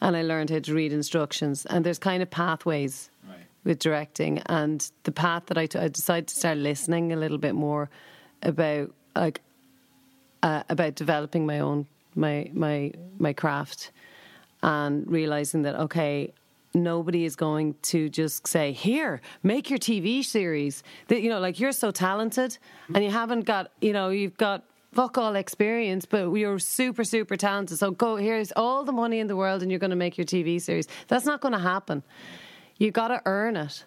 and I learned how to read instructions. And there's kind of pathways Right. with directing, and the path that I decided to start listening a little bit more about like uh, about developing my own my my my craft, and realizing that okay. Nobody is going to just say, "Here, make your TV series." That you know, like you're so talented, and you haven't got, you know, you've got fuck all experience, but you're super, super talented. So go, here's all the money in the world and you're going to make your TV series. That's not going to happen. You got to earn it.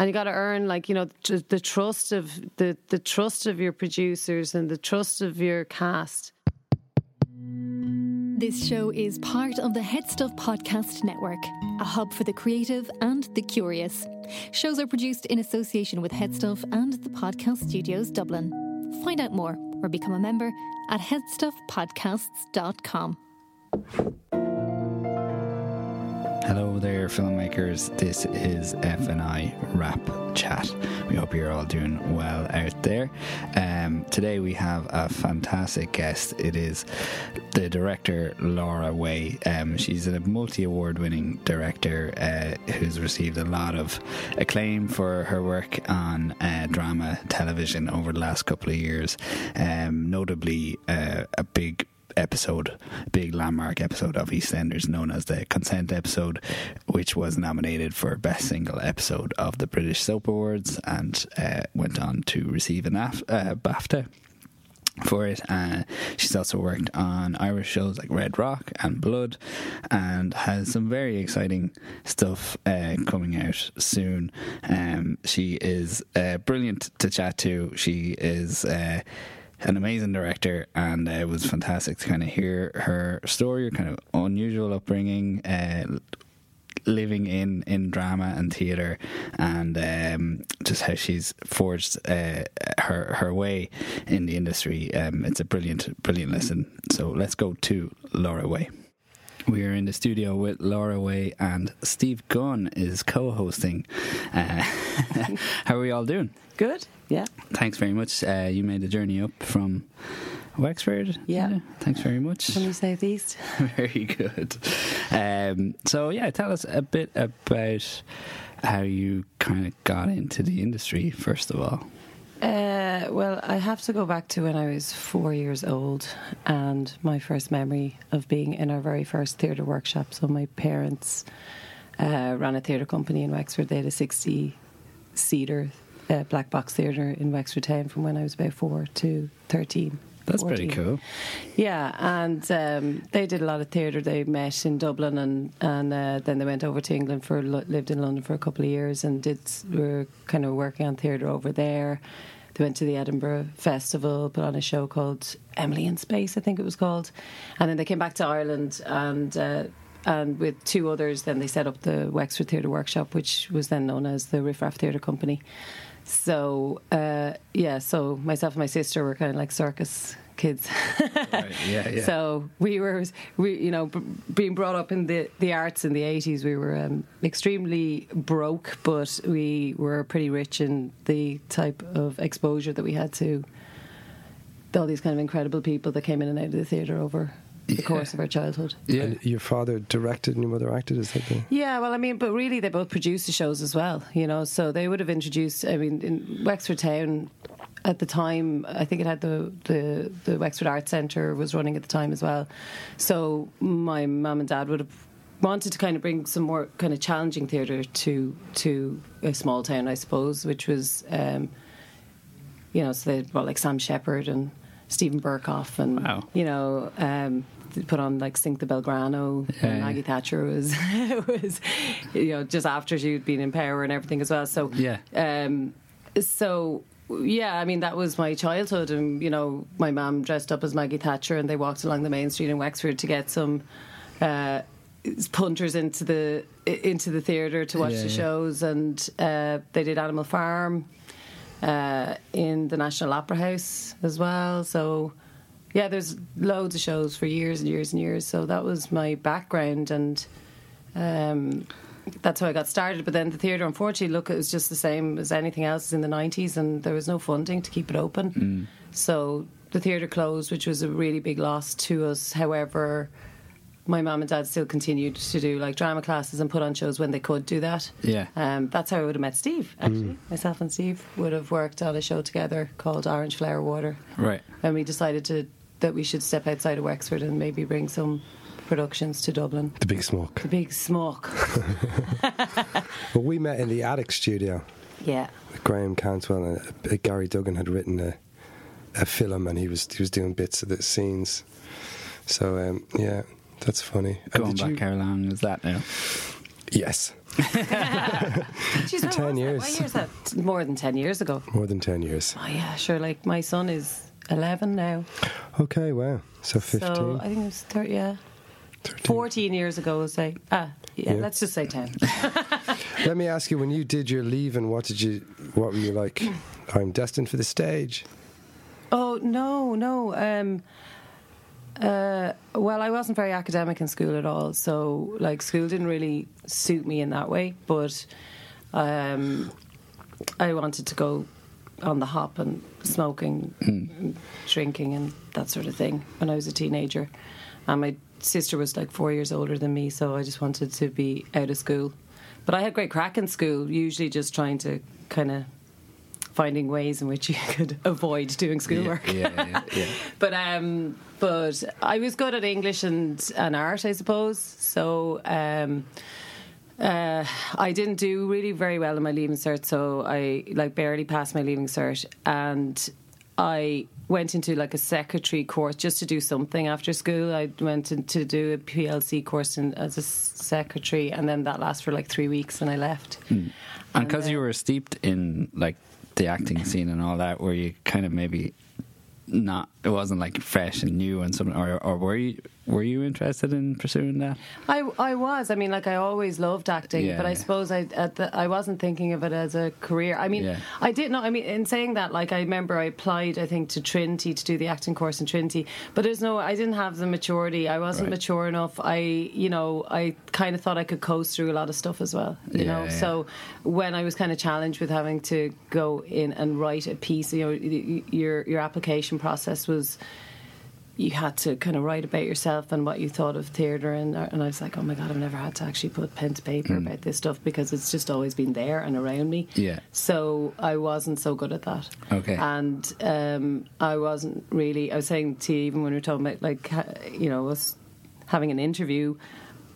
And you got to earn, like, you know, the, trust of the, the trust of your producers and the trust of your cast. This show is part of the HeadStuff Podcast Network, a hub for the creative and the curious. Shows are produced in association with HeadStuff and the Podcast Studios Dublin. Find out more or become a member at headstuffpodcasts.com. Hello there, filmmakers. This is F&I Rap Chat. We hope you're all doing well out there. Um, today we have a fantastic guest. It is the director Laura Way. Um, she's a multi-award winning director uh, who's received a lot of acclaim for her work on uh, drama television over the last couple of years. Um, notably, uh, a big episode, big landmark episode of EastEnders known as the Consent episode, which was nominated for Best Single Episode of the British Soap Awards and uh, went on to receive an AF- uh, BAFTA for it. Uh, she's also worked on Irish shows like Red Rock and Blood, and has some very exciting stuff uh, coming out soon. Um, she is uh, brilliant to chat to. She is. An amazing director, and uh, it was fantastic to kind of hear her story, her kind of unusual upbringing, uh, living in, in drama and theatre and um, just how she's forged uh, her her way in the industry. Um, it's a brilliant brilliant lesson. So let's go to Laura Way. We are in the studio with Laura Way and Steve Gunn is co-hosting. Uh, how are we all doing? Good? Yeah. Thanks very much. Uh, you made the journey up from Wexford. Yeah. Thanks very much. From the southeast. Very good. Um, so yeah, tell us a bit about how you kind of got into the industry first of all. Uh, well, I have to go back to when I was four years old and my first memory of being in our very first theatre workshop. So, my parents uh, ran a theatre company in Wexford. They had a 60 seater uh, black box theatre in Wexford Town from when I was about four to 13. That's pretty cool. Yeah, and um, they did a lot of theatre. They met in Dublin, and and uh, then they went over to England for lived in London for a couple of years, and did were kind of working on theatre over there. They went to the Edinburgh Festival, put on a show called Emily in Space, I think it was called, and then they came back to Ireland and. Uh, and with two others, then they set up the Wexford Theatre Workshop, which was then known as the Riff Raff Theatre Company. So uh, yeah, so myself and my sister were kind of like circus kids. Right, yeah, yeah. So we were, we you know, b- being brought up in the the arts in the eighties, we were um, extremely broke, but we were pretty rich in the type of exposure that we had to all these kind of incredible people that came in and out of the theatre over the Yeah. course of our childhood. Yeah. And your father directed and your mother acted, is that the. Yeah, well, I mean, but really, they both produced the shows as well, you know. So they would have introduced. I mean, in Wexford Town, at the time, I think it had the the, the Wexford Arts Centre was running at the time as well. So my mum and dad would have wanted to kind of bring some more kind of challenging theatre to to a small town, I suppose, which was, um, you know, so they brought like Sam Shepard and Steven Berkoff and Wow. you know. Um, they put on like Sink the Belgrano. Yeah. Maggie Thatcher was was you know just after she'd been in power and everything as well. So Yeah. um, so yeah, I mean that was my childhood, and you know my mum dressed up as Maggie Thatcher, and they walked along the main street in Wexford to get some. Uh, punters into the into the theatre to watch Yeah, the shows and uh, they did Animal Farm uh, in the National Opera House as well so yeah there's loads of shows for years and years and years so that was my background and um, that's how I got started. But then the theatre, unfortunately, look, it was just the same as anything else in the 90s, and there was no funding to keep it open. So the theatre closed, which was a really big loss to us. However, my mum and dad still continued to do like drama classes and put on shows when they could do that. Yeah. Um, that's how I would have met Steve, actually. Myself and Steve would have worked on a show together called Orange Flower Water. Right. And we decided to that we should step outside of Wexford and maybe bring some productions to Dublin. The big smoke. The big smoke. Well, we met in the attic studio yeah. with Graham Cantwell and uh, Gary Duggan had written a, a film and he was he was doing bits of the scenes. So um, yeah, that's funny. And Going did back you- how long is that now? Yes, Jeez, 10 was that? years. Is that? More than 10 years ago. more than ten years. Oh, yeah, sure. Like, my son is 11 now. Okay, wow. So fifteen. So I think it was 30, yeah. 13. 14 years ago, we'll say. Ah, yeah, Yeah. let's just say 10. Let me ask you: When you did your leaving, what did you? What were you like? I'm destined for the stage. oh, no, no. Um, uh, well, I wasn't very academic in school at all, so like school didn't really suit me in that way. But um, I wanted to go on the hop and smoking, and drinking, and that sort of thing when I was a teenager. And my sister was like four years older than me, so I just wanted to be out of school. But I had great crack in school, usually just trying to kind of finding ways in which you could avoid doing schoolwork. Yeah, yeah, yeah, yeah. But um, but I was good at English and, and art, I suppose. So um, uh, I didn't do really very well in my leaving cert, so I like barely passed my leaving cert, and I went into like a secretary course just to do something after school. I went in to do a PLC course in, as a secretary, and then that lasted for like three weeks, and I left. And because you uh, were steeped in like the acting scene and all that, were you kind of maybe not? It wasn't like fresh and new and something, or, or were you? Were you interested in pursuing that? I, I was. I mean, like I always loved acting, Yeah, but I yeah. suppose I at the, I wasn't thinking of it as a career. I mean, Yeah. I did not. I mean, in saying that, like I remember I applied, I think, to Trinity to do the acting course in Trinity, but there's no. I didn't have the maturity. I wasn't Right. mature enough. I, you know, I kind of thought I could coast through a lot of stuff as well. You know, so when I was kind of challenged with having to go in and write a piece, you know, your your application process was you had to kind of write about yourself and what you thought of theatre and and I was like oh my god I've never had to actually put pen to paper Mm. about this stuff because it's just always been there and around me Yeah. so I wasn't so good at that Okay. and um, I wasn't really I was saying to you even when we were talking about like you know us having an interview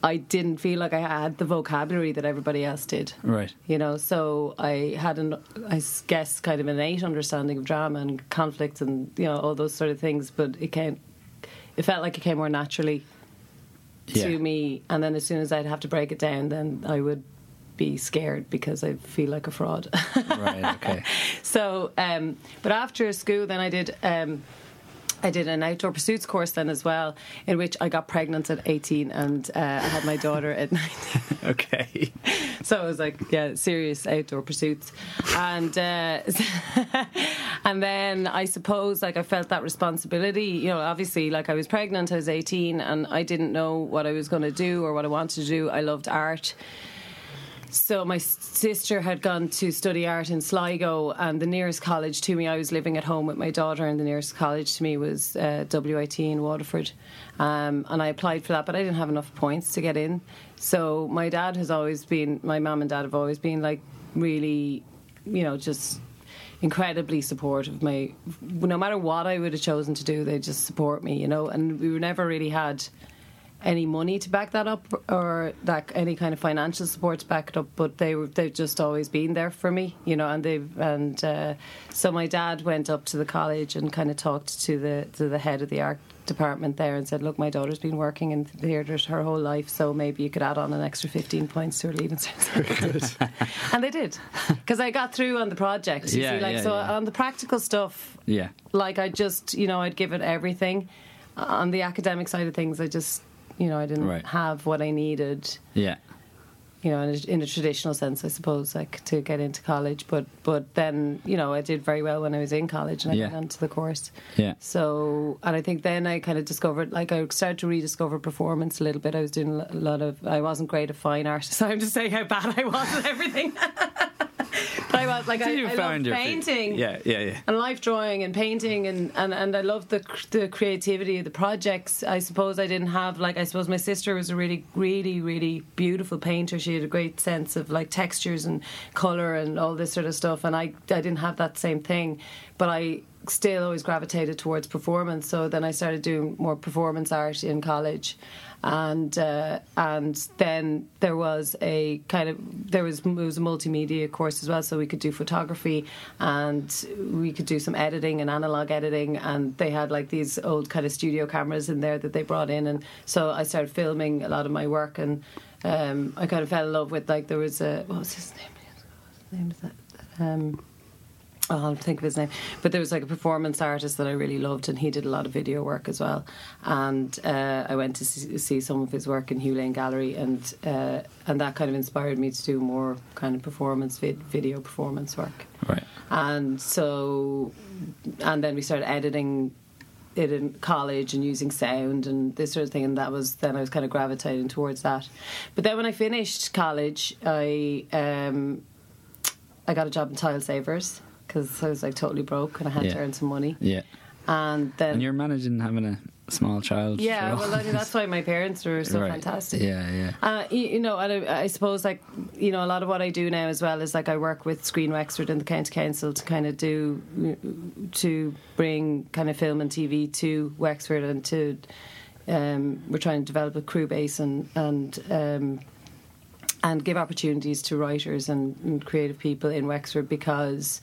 I didn't feel like I had the vocabulary that everybody else did Right. you know so i had an i guess kind of innate understanding of drama and conflict and you know all those sort of things but it came it felt like it came more naturally Yeah. to me and then as soon as i'd have to break it down then i would be scared because i feel like a fraud Right. Okay. so um but after school then i did um I did an outdoor pursuits course then as well, in which I got pregnant at 18 and uh, I had my daughter at 19. okay. So it was like, yeah, serious outdoor pursuits, and uh, and then I suppose like I felt that responsibility. You know, obviously, like I was pregnant, I was eighteen, and I didn't know what I was going to do or what I wanted to do. I loved art. So my sister had gone to study art in Sligo, and the nearest college to me, I was living at home with my daughter, and the nearest college to me was uh, WIT in Waterford, um, and I applied for that, but I didn't have enough points to get in. So my dad has always been, my mum and dad have always been like really, you know, just incredibly supportive. My no matter what I would have chosen to do, they just support me, you know, and we never really had any money to back that up or that any kind of financial support to back it up but they were they've just always been there for me you know and they've and uh, so my dad went up to the college and kind of talked to the to the head of the art department there and said look my daughter's been working in theatres her whole life so maybe you could add on an extra 15 points to her leaving cert and they did because I got through on the project you Yeah, see like yeah, so yeah. on the practical stuff Yeah. like I just, you know, I'd give it everything. On the academic side of things, I just, you know, I didn't Right. have what I needed, Yeah. you know, in a, in a traditional sense, I suppose, like to get into college. But but then, you know, I did very well when I was in college and I Yeah. went on to the course. Yeah. So, and I think then I kind of discovered, like, I started to rediscover performance a little bit. I was doing a lot of, I wasn't great at fine art, so I'm just saying how bad I was at everything. but I was like, So I, you I found love painting. Yeah, yeah, yeah. and life drawing and painting and, and, and I love the the creativity of the projects. I suppose I didn't have like I suppose my sister was a really really really beautiful painter. She had a great sense of like textures and color and all this sort of stuff, and I I didn't have that same thing, but I still always gravitated towards performance. So then I started doing more performance art in college. And uh, and then there was a kind of there was was a multimedia course as well, so we could do photography and we could do some editing and analog editing, and they had like these old kind of studio cameras in there that they brought in, and so I started filming a lot of my work, and um, I kind of fell in love with like there was a what was his name? What name is that? Um, I'll think of his name. But there was like a performance artist that I really loved, and he did a lot of video work as well. And uh, I went to see, see some of his work in Hugh Lane Gallery, and uh, and that kind of inspired me to do more kind of performance vid- video performance work. Right. And so, and then we started editing it in college and using sound and this sort of thing and that was then I was kind of gravitating towards that but then when I finished college I um, I got a job in Tile Savers because I was like totally broke and I had Yeah. to earn some money Yeah. and then And you're managing having a small child. yeah well I mean, that's why my parents were so Right. fantastic Yeah, yeah. uh, you, you know, and I, I suppose like you know, a lot of what I do now as well is like I work with Screen Wexford and the County Council to kind of do to bring kind of film and TV to Wexford and to um, we're trying to develop a crew base and and um, and give opportunities to writers and, and creative people in Wexford because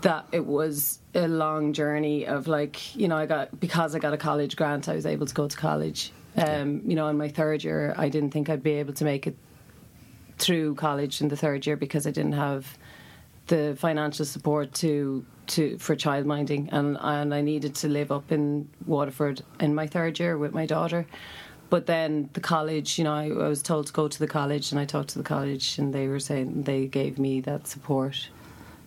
that it was a long journey of like you know I got because I got a college grant I was able to go to college. Um, you know in my third year I didn't think I'd be able to make it through college in the third year because I didn't have the financial support to to for childminding. And and I needed to live up in Waterford in my third year with my daughter. But then the college you know I, I was told to go to the college and I talked to the college and they were saying they gave me that support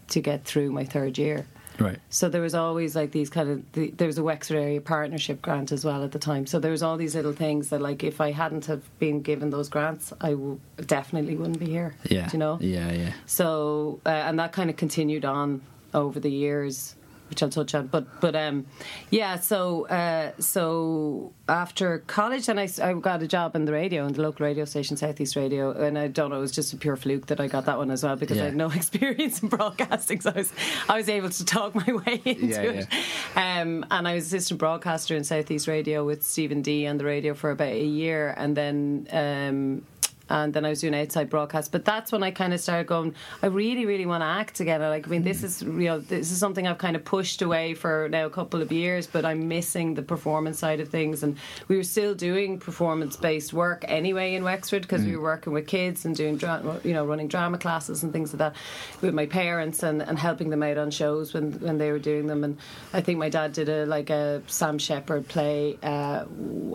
to get through my third year Right. so there was always like these kind of the, there was a Wexford area partnership grant as well at the time. So there was all these little things that like if I hadn't have been given those grants, I w- definitely wouldn't be here. Yeah. Do you know. Yeah, yeah. So uh, and that kind of continued on over the years, which I'll touch on. But but um, yeah. So uh, so after college, then I got a job in the radio in the local radio station, Southeast Radio, and I don't know, it was just a pure fluke that I got that one as well because Yeah. I had no experience in broadcasting, so I was I was able to talk my way into Yeah, it. Um, and I was assistant broadcaster in Southeast Radio with Stephen D on the radio for about a year, and then. Um, and then I was doing outside broadcast. But that's when I kind of started going. I really, really want to act again. Like, I mean, this is you know, this is something I've kind of pushed away for now a couple of years. But I'm missing the performance side of things, and we were still doing performance based work anyway in Wexford because we were working with kids and doing, dra- you know, running drama classes and things like that with my parents and, and helping them out on shows when when they were doing them. And I think my dad did a like a Sam Shepard play, uh,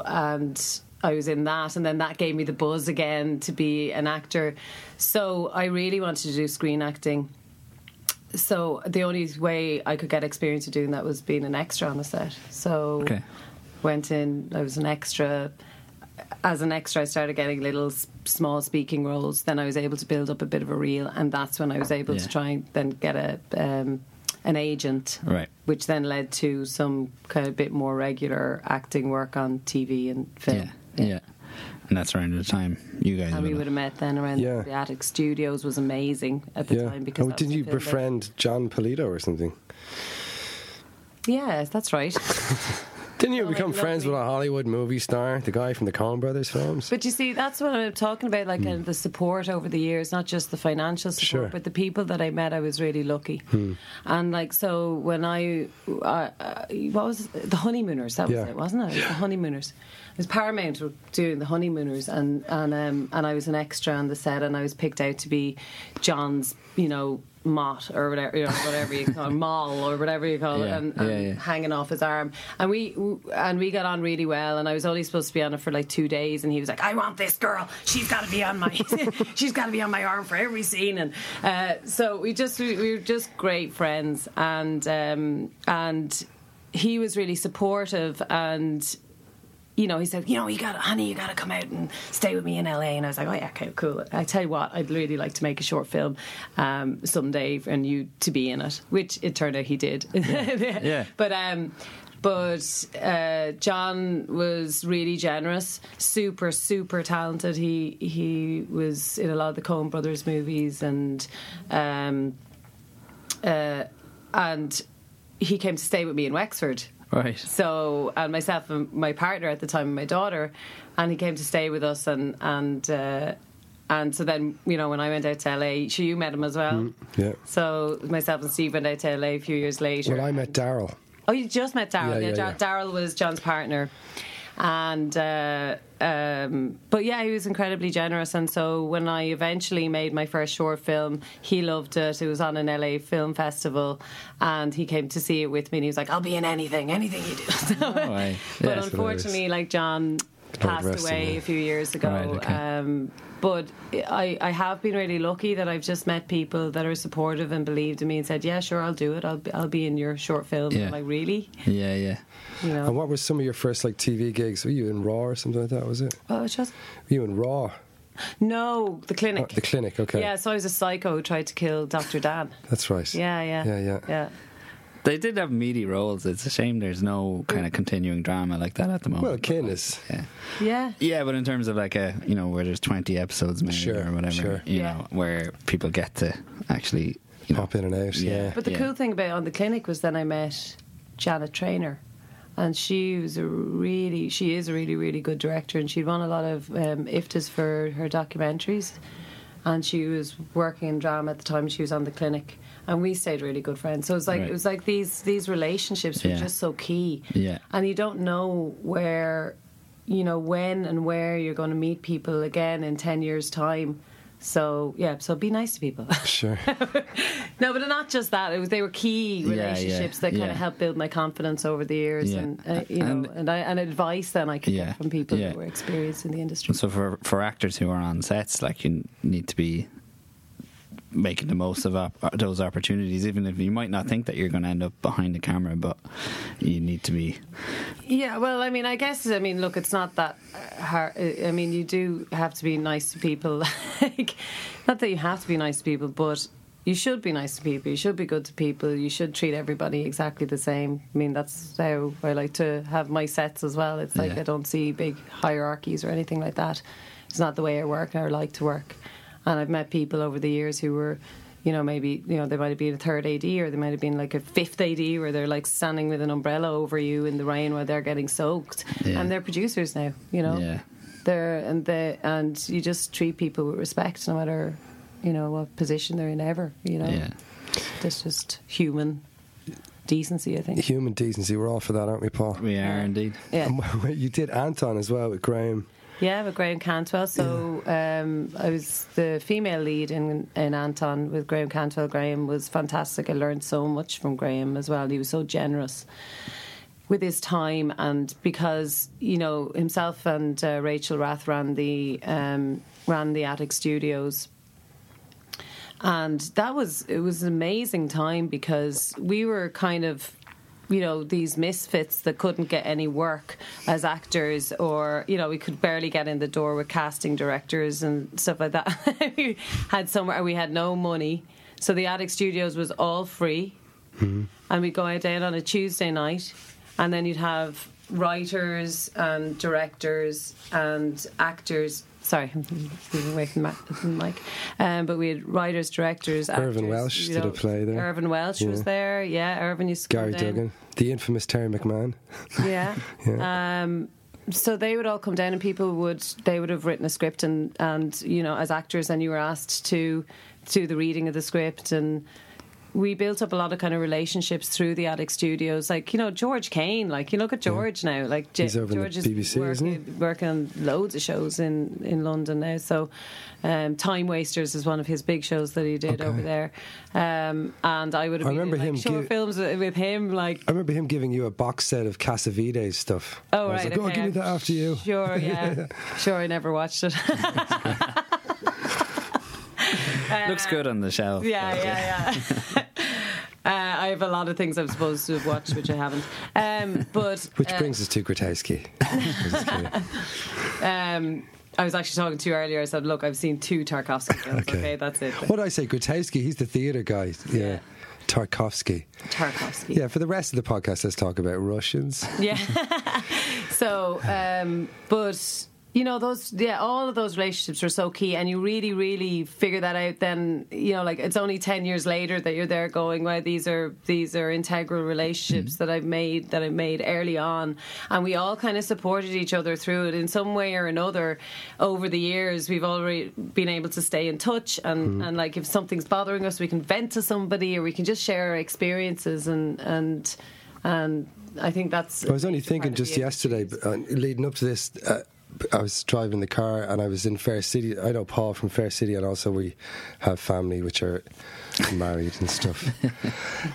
and. I was in that, and then that gave me the buzz again to be an actor. So I really wanted to do screen acting. So the only way I could get experience of doing that was being an extra on a set. So Okay. went in. I was an extra. As an extra, I started getting little small speaking roles. Then I was able to build up a bit of a reel, and that's when I was able Yeah. to try and then get a um, an agent Right. which then led to some kind of bit more regular acting work on TV and film. Yeah. Yeah. And that's around the time you guys And we would would have met then around Yeah. the Attic Studios was amazing at the yeah. time because oh, that did was you the film befriend Jon Polito or something? bit- Yeah, that's right. Didn't you Oh, become like, friends with lovely. a Hollywood movie star, the guy from the Coen Brothers films? But you see, that's what I'm talking about, like kind of the support over the years, not just the financial support, Sure. but the people that I met. I was really lucky, and like so when I, uh, uh, what was it? the honeymooners? That was Yeah. it, wasn't it? It was the honeymooners. It was Paramount were doing the honeymooners, and and um, and I was an extra on the set, and I was picked out to be Jon's, you know. Mott or whatever, you know, whatever you call it, mall or whatever you call Yeah, it, and, yeah, yeah. hanging off his arm. And we and we got on really well. And I was only supposed to be on it for like two days. And he was like, "I want this girl. She's got to be on my. she's got to be on my arm for every scene." And uh, so we just we, we were just great friends. And um, and he was really supportive and you know, he said, you know, you got, honey, you got to come out and stay with me in LA. And I was like, oh yeah, okay, cool. I tell you what, I'd really like to make a short film um, someday and you to be in it, which it turned out he did. Yeah. yeah. But um, but uh, Jon was really generous, super super talented. He he was in a lot of the Coen Brothers movies and um, uh, and he came to stay with me in Wexford. Right. So, and myself and my partner at the time, and my daughter, and he came to stay with us, and and uh, and so then you know when I went out to LA, sure you met him as well. Yeah. So myself and Steve went out to LA a few years later. Well, I met Daryl. Oh, you just met Daryl. Yeah, Yeah, yeah, yeah. Daryl was Jon's partner, and uh, um, but yeah, he was incredibly generous. And so when I eventually made my first short film, he loved it. It was on an LA film festival, and he came to see it with me. And he was like, "I'll be in anything, anything you do." So- but hilarious. unfortunately, like Jon passed away a few years ago. Right, okay. um, but I, I have been really lucky that I've just met people that are supportive and believed in me and said, "Yeah, sure, I'll do it. I'll be, I'll be in your short film." Yeah. Like, really? Yeah, yeah. You know? And what were some of your first like TV gigs? Were you in Raw or something like that? Was it? Oh, it's just Were you in Raw? no the clinic. Oh, the clinic. Okay. Yeah, so I was a psycho who tried to kill Dr. Dan. That's right. Yeah, yeah, Yeah, yeah. yeah. They did have meaty roles. It's a shame there's no kind of continuing drama like that at the moment. Well, Ken is. yeah. Yeah. Yeah, but in terms of like a you know where there's 20 episodes made Sure, or whatever, sure. you Yeah. know where people get to actually you know Pop in and out. Yeah. Yeah. But the Yeah. cool thing about on the clinic was then I met Janet Trainer. And she was a really, she is a really, really good director, and she'd won a lot of um, IFTAs for her documentaries. And she was working in drama at the time. She was on the clinic, and we stayed really good friends. So it was like Right. it was like these these relationships were Yeah. just so key. Yeah. And you don't know where, you know, when and where you're going to meet people again in ten years' time. So yeah, so be nice to people. Sure. No, but not just that. It was they were key Yeah, yeah, relationships that kind yeah. of helped build my confidence over the years, Yeah. and uh, you know, And- and, I, and advice then I could Yeah, get from people yeah. who were experienced in the industry. So for for actors who are on sets, like you need to be making the most of op- those opportunities, even if you might not think that you're going to end up behind the camera, but you need to be. Yeah, well, I mean, I guess I mean, look, it's not that uh, hard. I mean, you do have to be nice to people. like, not that you have to be nice to people, but you should be nice to people. You should be good to people. You should treat everybody exactly the same. I mean, that's how I like to have my sets as well. It's like Yeah. I don't see big hierarchies or anything like that. It's not the way I work or like to work. And I've met people over the years who were you know, maybe you know they might have been a third AD or they might have been like a fifth AD where they're like standing with an umbrella over you in the rain while they're getting soaked, Yeah. and they're producers now. You know, Yeah. they're and they and you just treat people with respect no matter you know what position they're in ever. You know, Yeah. that's just human decency. I think. Human decency. We're all for that, aren't we, Paul? We are indeed. Yeah. And you did Anton as well with Graham. Yeah, with Graham Cantwell. So um, I was the female lead in in Anton with Graham Cantwell. Graham was fantastic. I learned so much from Graham as well. He was so generous with his time, and because you know himself and uh, Rachel Rath ran the um, ran the Attic Studios. And that was it was an amazing time because we were kind of you know these misfits that couldn't get any work as actors or you know we could barely get in the door with casting directors and stuff like that. We had somewhere we had no money. So the attic studios was all free. And we'd go out on a tuesday night and then you'd have writers and directors and actors. Sorry i'm moving away from the ma- from the mic. Um, but we had writers directors Irvine actors, Welsh you did a play there. irvine welsh was there. Yeah irvine used to Gary. Duggan, the infamous Terry McMahon. Yeah. Um, so they would all come down, and people would they would have written a script, and and you know as actors, and you were asked to do the reading of the script, and we built up a lot of kind of relationships through the Attic Studios. Like you know George Kane, like you look at George now, like J- He's over in the George is BBC, working, isn't he? working on loads of shows in in London now. So. Um, Time Wasters is one of his big shows that he did Okay. over there, um, and I would have I remember like, him short films with him, like I remember him giving you a box set of Cassavetes stuff. Oh, right. like, oh, okay, give me that after you. Sure, yeah. sure, I never watched it. Looks good on the shelf. yeah, yeah, yeah. Uh, I have a lot of things I'm supposed to have watched which I haven't. Um, but Which uh, brings us to Grotowski. um, I was actually talking to you earlier. I said, "Look, I've seen two Tarkovsky films. Okay. Okay, that's it." what did I say? Grotowski, he's the theatre guy. Yeah. Yeah. Tarkovsky. Tarkovsky. Yeah, for the rest of the podcast, let's talk about Russians. Yeah. so, um, but you know, those yeah, all of those relationships are so key, and you really, really figure that out. Then you know, like it's only ten years later that you're there going, "Wow, these are these are integral relationships that I've made that I made early on," and we all kind of supported each other through it in some way or another. Over the years, we've already been able to stay in touch, and and like if something's bothering us, we can vent to somebody, or we can just share our experiences, and and and. I think that's. I was only thinking just yesterday, industry. uh, leading up to this, uh, I was driving the car and I was in Fair City. I know Paul from Fair City, and also we have family which are married and stuff.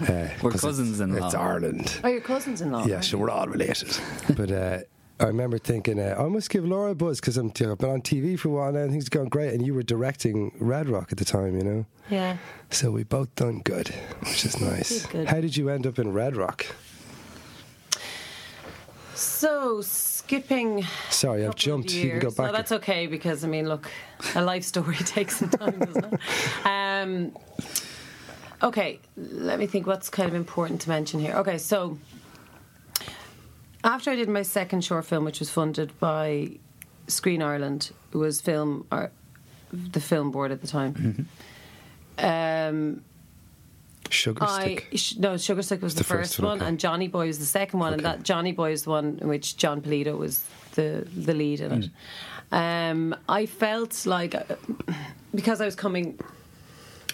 Uh, we're cousins-in-law. It's, it's Ireland. Oh, your cousins-in-law. Yeah, so we're all related. but uh, I remember thinking, uh, I must give Laura a buzz because I've been on TV for a while now and things are going great. And you were directing Red Rock at the time, you know? Yeah. So we both done good, which is nice. Good. How did you end up in Red Rock? So skipping. Sorry, I've couple of jumped. You can go back. No, that's okay because I mean, look, a life story takes some time, doesn't it? Um, okay, let me think. What's kind of important to mention here? Okay, so after I did my second short film, which was funded by Screen Ireland, it was film or the film board at the time. Um, Sugar I stick. no Sugar Stick was the, the first, first one, okay. and Johnny Boy was the second one, and that Johnny Boy is the one in which Jon Polito was the the lead in it. Um, I felt like uh, because I was coming.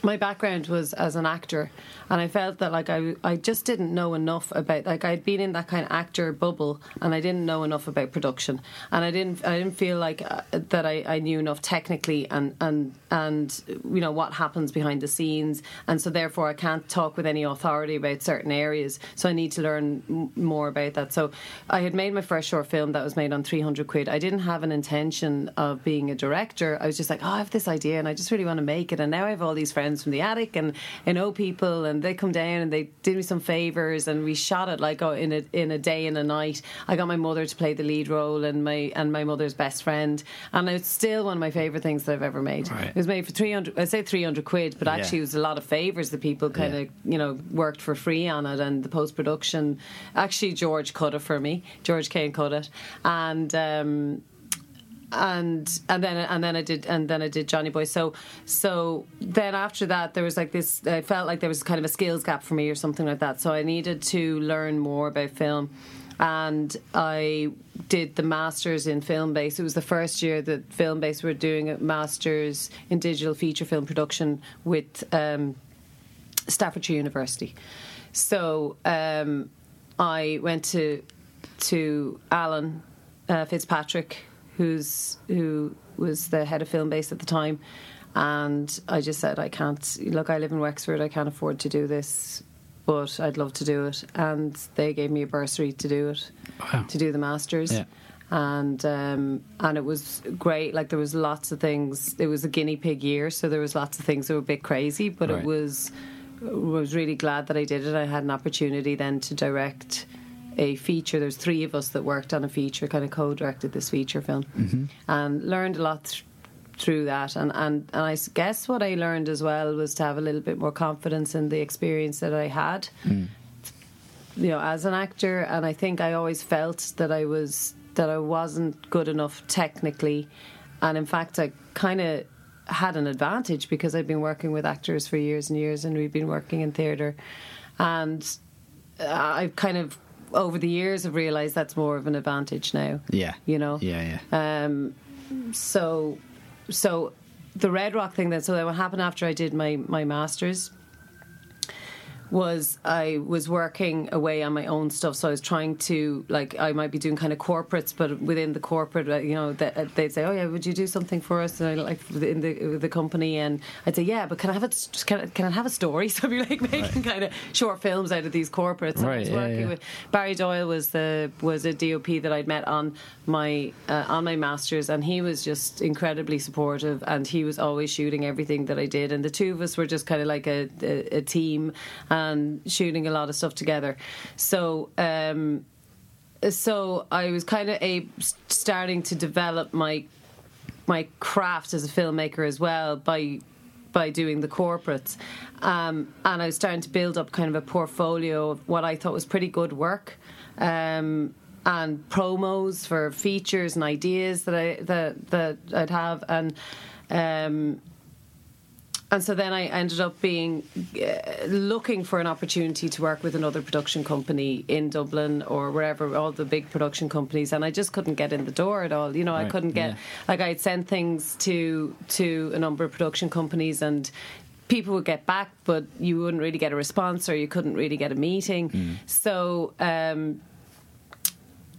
My background was as an actor, and I felt that like I, I just didn't know enough about like I'd been in that kind of actor bubble, and I didn't know enough about production, and I didn't I didn't feel like uh, that I, I knew enough technically and and and you know what happens behind the scenes, and so therefore I can't talk with any authority about certain areas. So I need to learn m- more about that. So I had made my first short film that was made on three hundred quid. I didn't have an intention of being a director. I was just like, oh, I have this idea, and I just really want to make it. And now I have all these friends from the attic, and I know people, and they come down and they did me some favors, and we shot it like oh, in a in a day and a night. I got my mother to play the lead role, and my and my mother's best friend, and it's still one of my favorite things that I've ever made. Right. It was made for three hundred. I say three hundred quid, but Yeah. actually it was a lot of favors that people kind of Yeah. you know worked for free on it, and the post production. Actually, George cut it for me. George Kane cut it, and. Um, and and then and then I did and then I did Johnny Boy. So so then after that there was like this. I felt like there was kind of a skills gap for me or something like that. So I needed to learn more about film. And I did the masters in Filmbase. It was the first year that Filmbase were doing a masters in digital feature film production with um, Staffordshire University. So um, I went to to Alan uh, Fitzpatrick, who's who was the head of Filmbase at the time, and I just said I can't. Look, I live in Wexford. I can't afford to do this, but I'd love to do it. And they gave me a bursary to do it, Wow. to do the masters Yeah. and um, and it was great. Like there was lots of things. It was a guinea pig year, so there was lots of things that were a bit crazy. But Right. it was I was really glad that I did it. I had an opportunity then to direct a feature. There's three of us that worked on a feature, kind of co-directed this feature film, Mm-hmm. and learned a lot. Th- through that and, and and I guess what I learned as well was to have a little bit more confidence in the experience that I had Mm. you know, as an actor, and I think I always felt that I was that I wasn't good enough technically, and in fact, I kind of had an advantage because I'd been working with actors for years and years, and we'd been working in theatre, and uh, I've kind of over the years have realised that's more of an advantage now. Yeah. you know. Yeah, yeah. Um, so, so the Red Rock thing. Then, so that what happened after I did my my masters was I was working away on my own stuff. So I was trying to like I might be doing kind of corporates, but within the corporate, uh, you know, uh, they'd say, "Oh yeah, would you do something for us?" And I, like in the the company, and I'd say, "Yeah, but can I have it? Can I, can I have a story?" So I'd be like making kind of short films out of these corporates. And I Right, was yeah, working yeah. with Barry Doyle was the was a DOP that I'd met on my uh, on my masters, and he was just incredibly supportive, and he was always shooting everything that I did, and the two of us were just kind of like a, a, a team. And shooting a lot of stuff together. So. Um, so I was kind of a starting to develop my my craft as a filmmaker as well by by doing the corporates, um, and I was starting to build up kind of a portfolio of what I thought was pretty good work. Um, and promos for features and ideas that I that that I'd have and um, and so then I ended up being uh, looking for an opportunity to work with another production company in Dublin or wherever, all the big production companies, and I just couldn't get in the door at all. You know, Right, I couldn't get yeah. like I'd send things to to a number of production companies and. People would get back, but you wouldn't really get a response, or you couldn't really get a meeting. So um,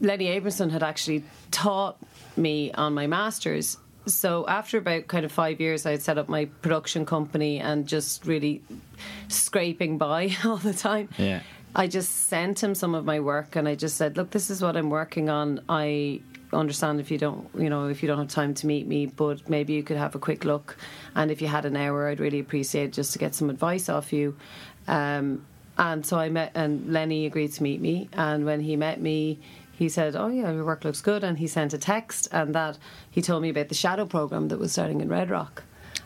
Lenny Abrahamson had actually taught me on my masters. So after about kind of five years, I had set up my production company and just really scraping by all the time. Yeah. I just sent him some of my work, and I just said, "Look, this is what I'm working on. I understand if you don't, you know, if you don't have time to meet me, but maybe you could have a quick look. And if you had an hour, I'd really appreciate just to get some advice off you." Um, and so I met, and Lenny agreed to meet me. And when he met me, he said, "Oh yeah, your work looks good." And he sent a text, and that he told me about the shadow program that was starting in Red Rock.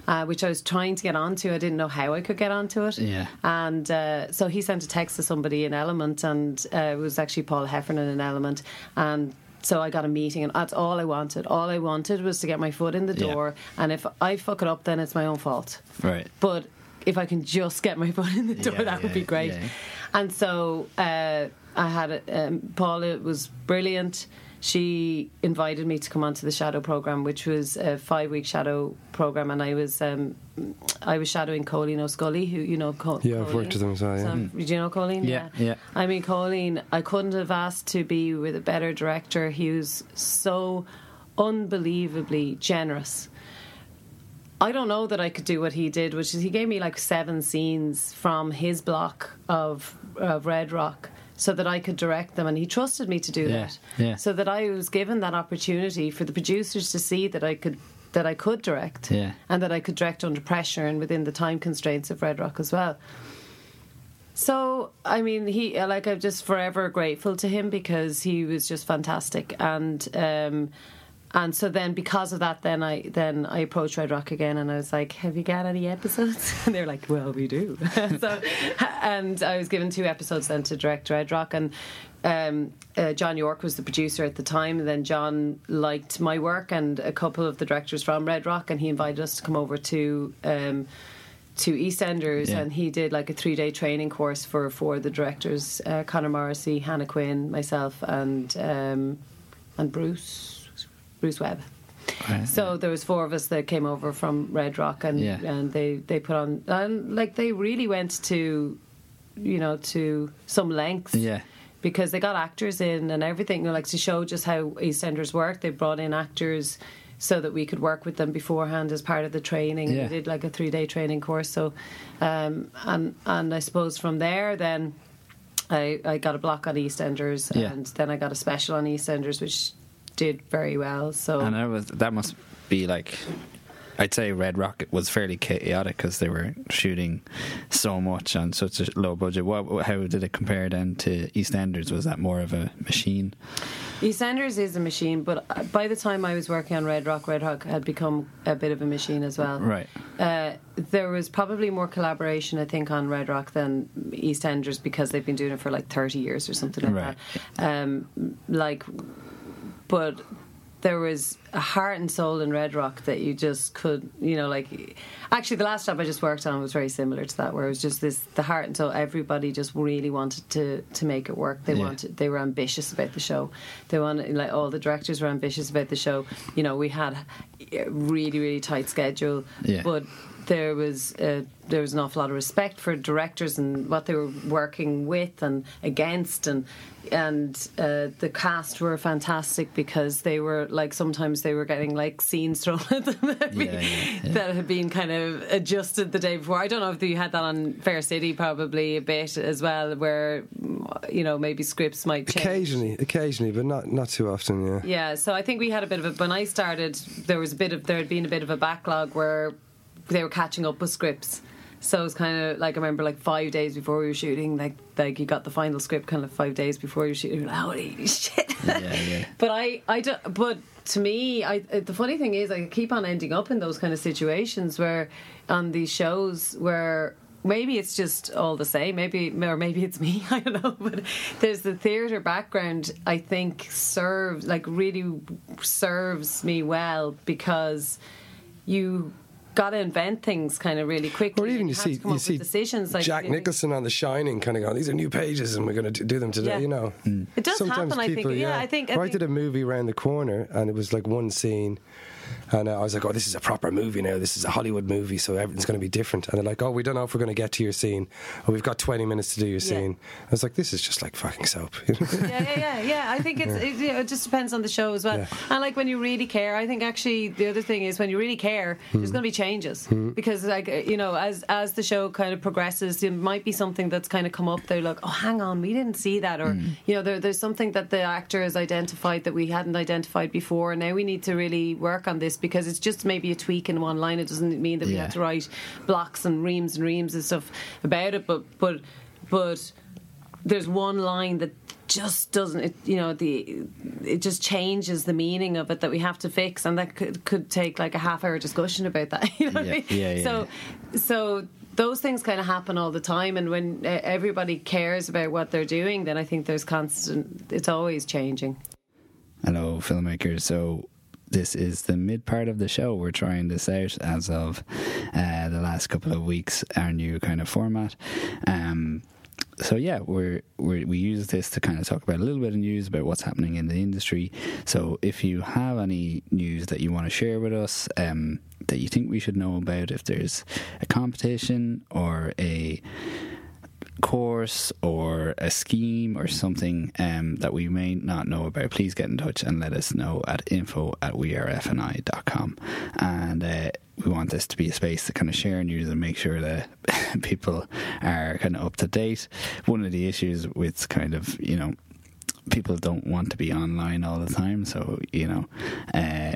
Uh, which I was trying to get onto. I didn't know how I could get onto it. Yeah. And uh, so he sent a text to somebody in Element, and uh, it was actually Paula Heffernan in Element. And so I got a meeting, and that's all I wanted. All I wanted was to get my foot in the door. Yeah. And if I fuck it up, then it's my own fault. Right. But if I can just get my foot in the door, Yeah, that would be great. yeah. And so uh, I had it. Um, Paula was brilliant. She invited me to come onto the shadow program, which was a five-week shadow program, and I was um, I was shadowing Colleen O'Scully, who you know. Col- Yeah, I've worked with them as well, yeah. So, Do you know Colleen? Yeah, yeah. I mean, Colleen, I couldn't have asked to be with a better director. He was so unbelievably generous. I don't know that I could do what he did, which is he gave me like seven scenes from his block of, of Red Rock so that I could direct them, and he trusted me to do Yeah, that. yeah. So that I was given that opportunity for the producers to see that I could that I could direct, Yeah. and that I could direct under pressure and within the time constraints of Red Rock as well. So, I mean, he like I'm just forever grateful to him because he was just fantastic, and um, and so then because of that, then I then I approached Red Rock again, and I was like, "Have you got any episodes?" And they're like, "Well, we do." so, and I was given two episodes then to direct Red Rock, and um, uh, John Yorke was the producer at the time. And then John liked my work and a couple of the directors from Red Rock, and he invited us to come over to. Um, to EastEnders, Yeah. and he did like a three day training course for four of the directors: uh, Conor Morrissey, Hannah Quinn, myself, and um, and Bruce Bruce Webb. Right. So there was four of us that came over from Red Rock, and Yeah. and they they put on and like they really went to, you know, to some lengths. Yeah. Because they got actors in and everything, you know, like to show just how EastEnders work. They brought in actors so that we could work with them beforehand as part of the training. Yeah. We did like a three day training course. So, um, and and I suppose from there then. I, I got a block on EastEnders, Yeah. and then I got a special on EastEnders, which did very well. So And that was that must be like, I'd say Red Rocket was fairly chaotic because they were shooting so much on such a low budget. What, how did it compare then to EastEnders? Was that more of a machine? EastEnders is a machine, but uh, by the time I was working on Red Rock, Red Rock had become a bit of a machine as well. Right. Uh, there was probably more collaboration, I think, on Red Rock than EastEnders because they've been doing it for like 30 years or something like Right. that. Um, like, but there was a heart and soul in Red Rock that you just could, you know, like. Actually, the last job I just worked on was very similar to that, where it was just this the heart and soul. Everybody just really wanted to to make it work. They Yeah. wanted, they were ambitious about the show. They wanted, like, all the directors were ambitious about the show. You know, we had a really, really tight schedule, Yeah. but there was uh, there was an awful lot of respect for directors and what they were working with and against and and uh, the cast were fantastic because they were like sometimes they were getting like scenes thrown at them that, had been- Yeah, yeah, yeah. that had been kind of adjusted the day before. I don't know if you had that on Fair City probably a bit as well, where you know maybe scripts might change. Occasionally, occasionally, but not not too often. Yeah. Yeah, so I think we had a bit of a when I started there was a bit of there had been a bit of a backlog where they were catching up with scripts So it's kind of like I remember like five days before we were shooting, like like you got the final script kind of five days before you were shooting. Like, holy shit! Yeah, yeah. but I, I don't. but to me, I the funny thing is I keep on ending up in those kind of situations where on these shows where maybe it's just all the same maybe or maybe it's me i don't know but there's the theatre background i think serves like really serves me well because you got to invent things kind of really quickly. Or even and you see, to come you see decisions like Jack Nicholson on The Shining, kind of going, "These are new pages, and we're going to do them today." Yeah. You know, hmm. It does Sometimes happen, I people, think. Yeah, I think- I Or I think- did a movie around the corner, and it was like one scene. And uh, I was like, "Oh, this is a proper movie now. This is a Hollywood movie, so everything's going to be different." And they're like, "Oh, we don't know if we're going to get to your scene. Oh, we've got 20 minutes to do your scene." I was like, "This is just like fucking soap." yeah, yeah, yeah, yeah. I think it's it, you know, it just depends on the show as well. Yeah. And like when you really care, I think actually the other thing is when you really care, Hmm. there's going to be changes because like you know as as the show kind of progresses, there might be something that's kind of come up. They're like, oh, hang on, we didn't see that, or you know, there, there's something that the actor has identified that we hadn't identified before, and now we need to really work on this because it's just maybe a tweak in one line. It doesn't mean that we Yeah. have to write blocks and reams and reams and stuff about it, but but but there's one line that just doesn't it, you know the it just changes the meaning of it that we have to fix and that could could take like a half hour discussion about that you know what I mean? yeah, yeah, so so those things kind of happen all the time and when everybody cares about what they're doing then I think there's constant it's always changing Hello, filmmakers. So this is the mid part of the show. We're trying this out as of uh, the last couple of weeks. Our new kind of format. Um, so yeah, we're, we're we use this to kind of talk about a little bit of news about what's happening in the industry. So if you have any news that you want to share with us, um, that you think we should know about, if there's a competition or a course or a scheme or something um, that we may not know about, please get in touch and let us know at info at wearefni.com. And uh, we want this to be a space to kind of share news and make sure that people are kind of up to date. One of the issues with kind of, you know, people don't want to be online all the time, so, you know, uh,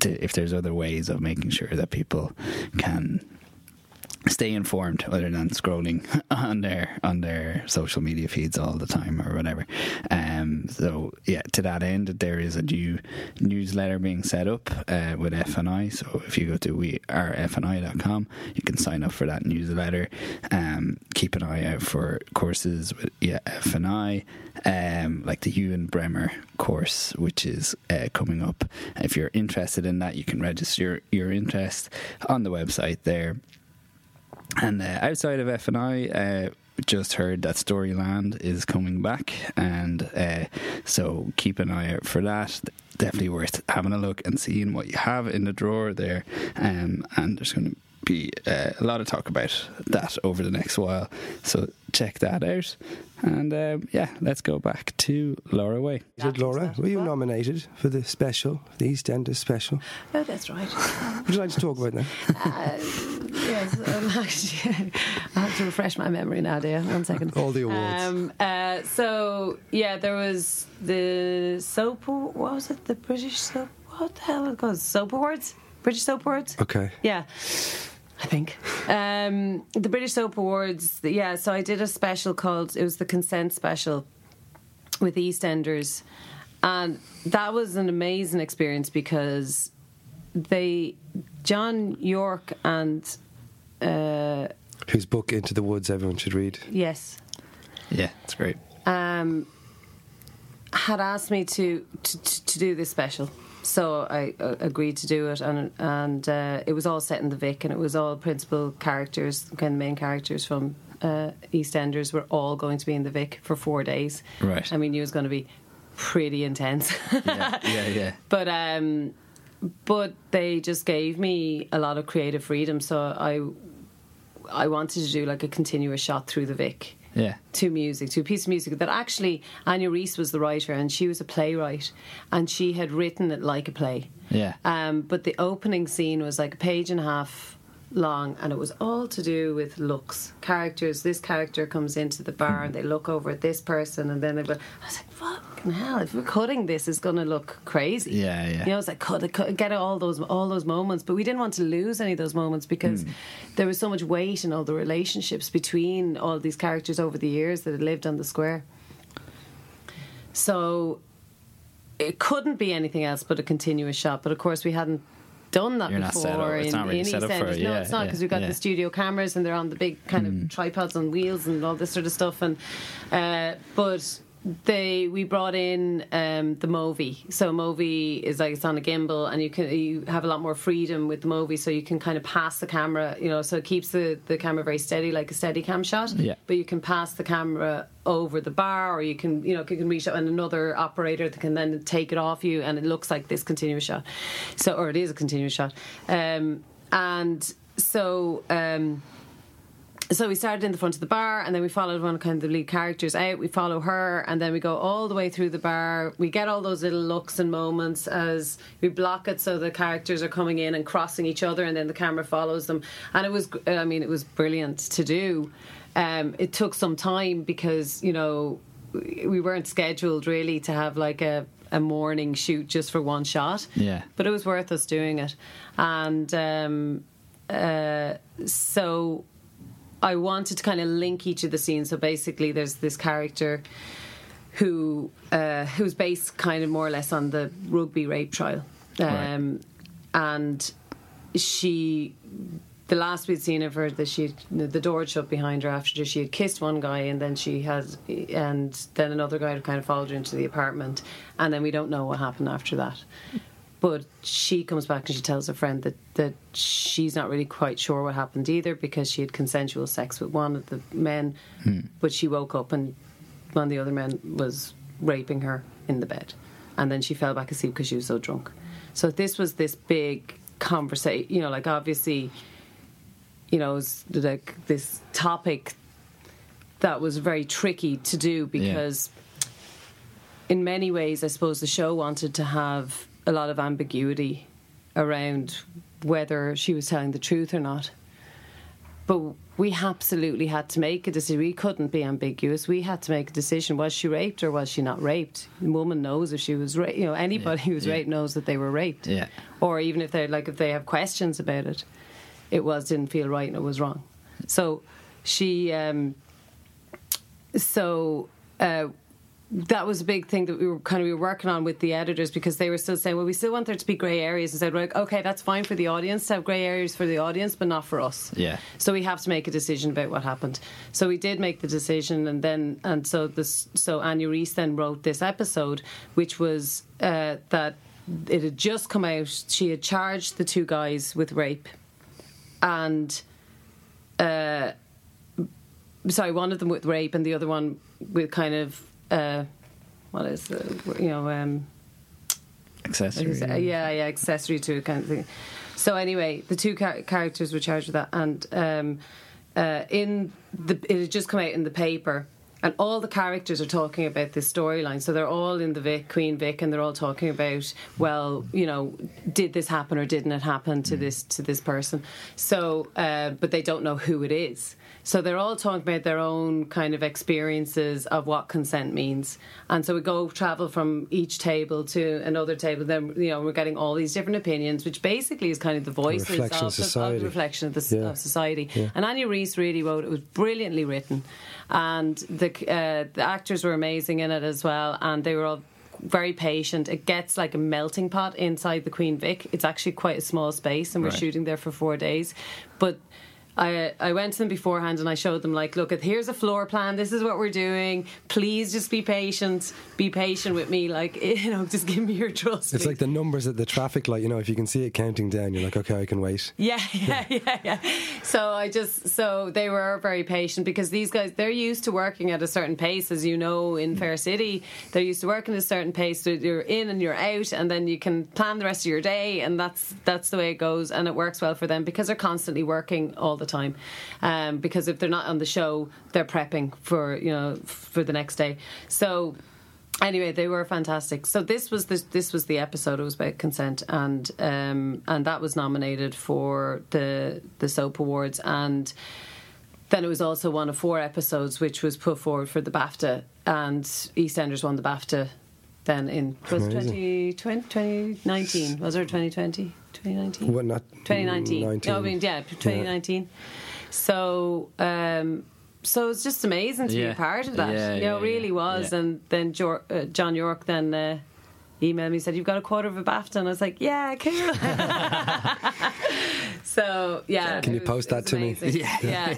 to, if there's other ways of making sure that people can stay informed other than scrolling on their on their social media feeds all the time or whatever. Um, so yeah, to that end, there is a new newsletter being set up uh, with FNI. So if you go to wearefni.com, you can sign up for that newsletter. Um, keep an eye out for courses with yeah, FNI, um, like the Ewan Bremer course, which is uh, coming up. If you're interested in that, you can register your interest on the website there. And uh, outside of FNI, uh, just heard that Storyland is coming back, and uh, so keep an eye out for that. Definitely worth having a look and seeing what you have in the drawer there. Um, and there's going to be uh, a lot of talk about that over the next while. So check that out. And um, yeah, let's go back to Laura Way. Did Laura, were you nominated for the special, the EastEnders special? oh that's right Would you like to talk about that? uh, yes um, actually, I have to refresh my memory now dear one second All the awards. Um, uh, so yeah, there was the soap. What was it? The British soap. What the hell it called? Soap awards. British soap awards. Okay. Yeah. I think um, the British Soap Awards. Yeah, so I did a special called it was the Consent Special with EastEnders, and that was an amazing experience because they John Yorke and uh, Whose book Into the Woods everyone should read. yes Yeah, it's great. um, had asked me to, to to do this special, so I uh, agreed to do it, and and uh, it was all set in the Vic, and it was all principal characters, kind of main characters from uh, EastEnders were all going to be in the Vic for four days. Right. I mean, it was going to be pretty intense. Yeah, yeah, yeah. But um, but they just gave me a lot of creative freedom, so I I wanted to do like a continuous shot through the Vic Yeah. to music, to a piece of music that actually Anya Reiss was the writer and she was a playwright and she had written it like a play. Yeah. Um, but the opening scene was like a page and a half long and it was all to do with looks. Characters, this character comes into the bar and they look over at this person and then they go, I was like, fuck fucking hell, if we're cutting this, it's going to look crazy. Yeah, yeah. You know, it's like cut, cut, get all those all those moments, but we didn't want to lose any of those moments because Hmm. there was so much weight in all the relationships between all these characters over the years that had lived on the square. So it couldn't be anything else but a continuous shot. But of course, we hadn't done that You're before set up- it's in, really set up for No, yeah, it's not yeah, because we've got yeah. the studio cameras and they're on the big kind of tripods on wheels and all this sort of stuff. And uh, but they we brought in um, the Movi. So Movi is like it's on a gimbal, and you can you have a lot more freedom with the Movi. So you can kind of pass the camera, you know, so it keeps the the camera very steady, like a steady cam shot. Yeah. But you can pass the camera over the bar, or you can you know you can reach out and another operator that can then take it off you, and it looks like this continuous shot. So or it is a continuous shot, um, and so. Um, so we started in the front of the bar and then we followed one of kind of the lead characters out. We follow her and then we go all the way through the bar. We get all those little looks and moments as we block it so the characters are coming in and crossing each other and then the camera follows them. And it was i mean it was brilliant to do. Um, it took some time because you know we weren't scheduled really to have like a a morning shoot just for one shot. Yeah. but it was worth us doing it. And um, uh, so I wanted to kind of link each of the scenes. So basically, there's this character who uh, who's based kind of more or less on the rugby rape trial, um, and she. The last we'd seen of her, that she the door had shut behind her after she had kissed one guy, and then she had, and then another guy had kind of followed her into the apartment, and then we don't know what happened after that. But she comes back and she tells her friend that, that she's not really quite sure what happened either because she had consensual sex with one of the men, hmm. but she woke up and one of the other men was raping her in the bed. And then she fell back asleep because she was so drunk. So this was this big conversation, you know, like obviously, you know, like this topic that was very tricky to do because in many ways, I suppose the show wanted to have a lot of ambiguity around whether she was telling the truth or not. But we absolutely had to make a decision. We couldn't be ambiguous. We had to make a decision: was she raped or was she not raped? The woman knows if she was raped. You know, anybody who was yeah. raped knows that they were raped. Yeah. Or even if they like, if they have questions about it, it was didn't feel right and it was wrong. So she. Um, so uh, that was a big thing that we were kind of we were working on with the editors because they were still saying, well, we still want there to be grey areas. And said, like, okay, that's fine for the audience to have grey areas for the audience, but not for us. Yeah. So we have to make a decision about what happened. So we did make the decision, and then and so this so Anya Reiss then wrote this episode, which was uh, that it had just come out. She had charged the two guys with rape, and. Uh, sorry, one of them with rape and the other one with kind of uh, what is the you know um, Accessory. uh, yeah yeah accessory to it kind of thing. So anyway, the two char- characters were charged with that, and um, uh, in the it had just come out in the paper. And all the characters are talking about this storyline. So they're all in the Vic, Queen Vic, and they're all talking about, well, you know, did this happen or didn't it happen to this to this person? So, uh, but they don't know who it is. So they're all talking about their own kind of experiences of what consent means. And so we go travel from each table to another table. Then you know we're getting all these different opinions, which basically is kind of the voices reflection of, of the- of society. the reflection of, the, Yeah. of society. Yeah. And Anya Reiss really wrote it. It was brilliantly written, and the uh, the actors were amazing in it as well, and they were all very patient. It gets like a melting pot inside the Queen Vic. It's actually quite a small space, and we're Right. shooting there for four days, but. I, I went to them beforehand and I showed them like, look, here's a floor plan. This is what we're doing. Please just be patient. Be patient with me. Like, you know, just give me your trust. It's please. like the numbers at the traffic light. You know, if you can see it counting down, you're like, okay, I can wait. Yeah, yeah, yeah, yeah. So I just so they were very patient because these guys they're used to working at a certain pace, as you know, in mm. Fair City. They're used to working at a certain pace. So you're in and you're out, and then you can plan the rest of your day, and that's that's the way it goes, and it works well for them because they're constantly working all the time. Um, because if they're not on the show, they're prepping for you know for the next day. So anyway they were fantastic so this was the, this was the episode it was about consent and um and that was nominated for the the soap awards and then it was also one of four episodes which was put forward for the BAFTA and EastEnders won the BAFTA then in was Amazing. 20, 2019 was it 2020 2019 What not? 2019 19. no I mean yeah 2019 so um so it's just amazing to be Yeah. a part of that Yeah, you know yeah, it really yeah. was Yeah. and then Jor- uh, John Yorke then uh, emailed me said you've got a quarter of a BAFTA and I was like yeah cool so yeah Can you was- post that was to me? amazing. yeah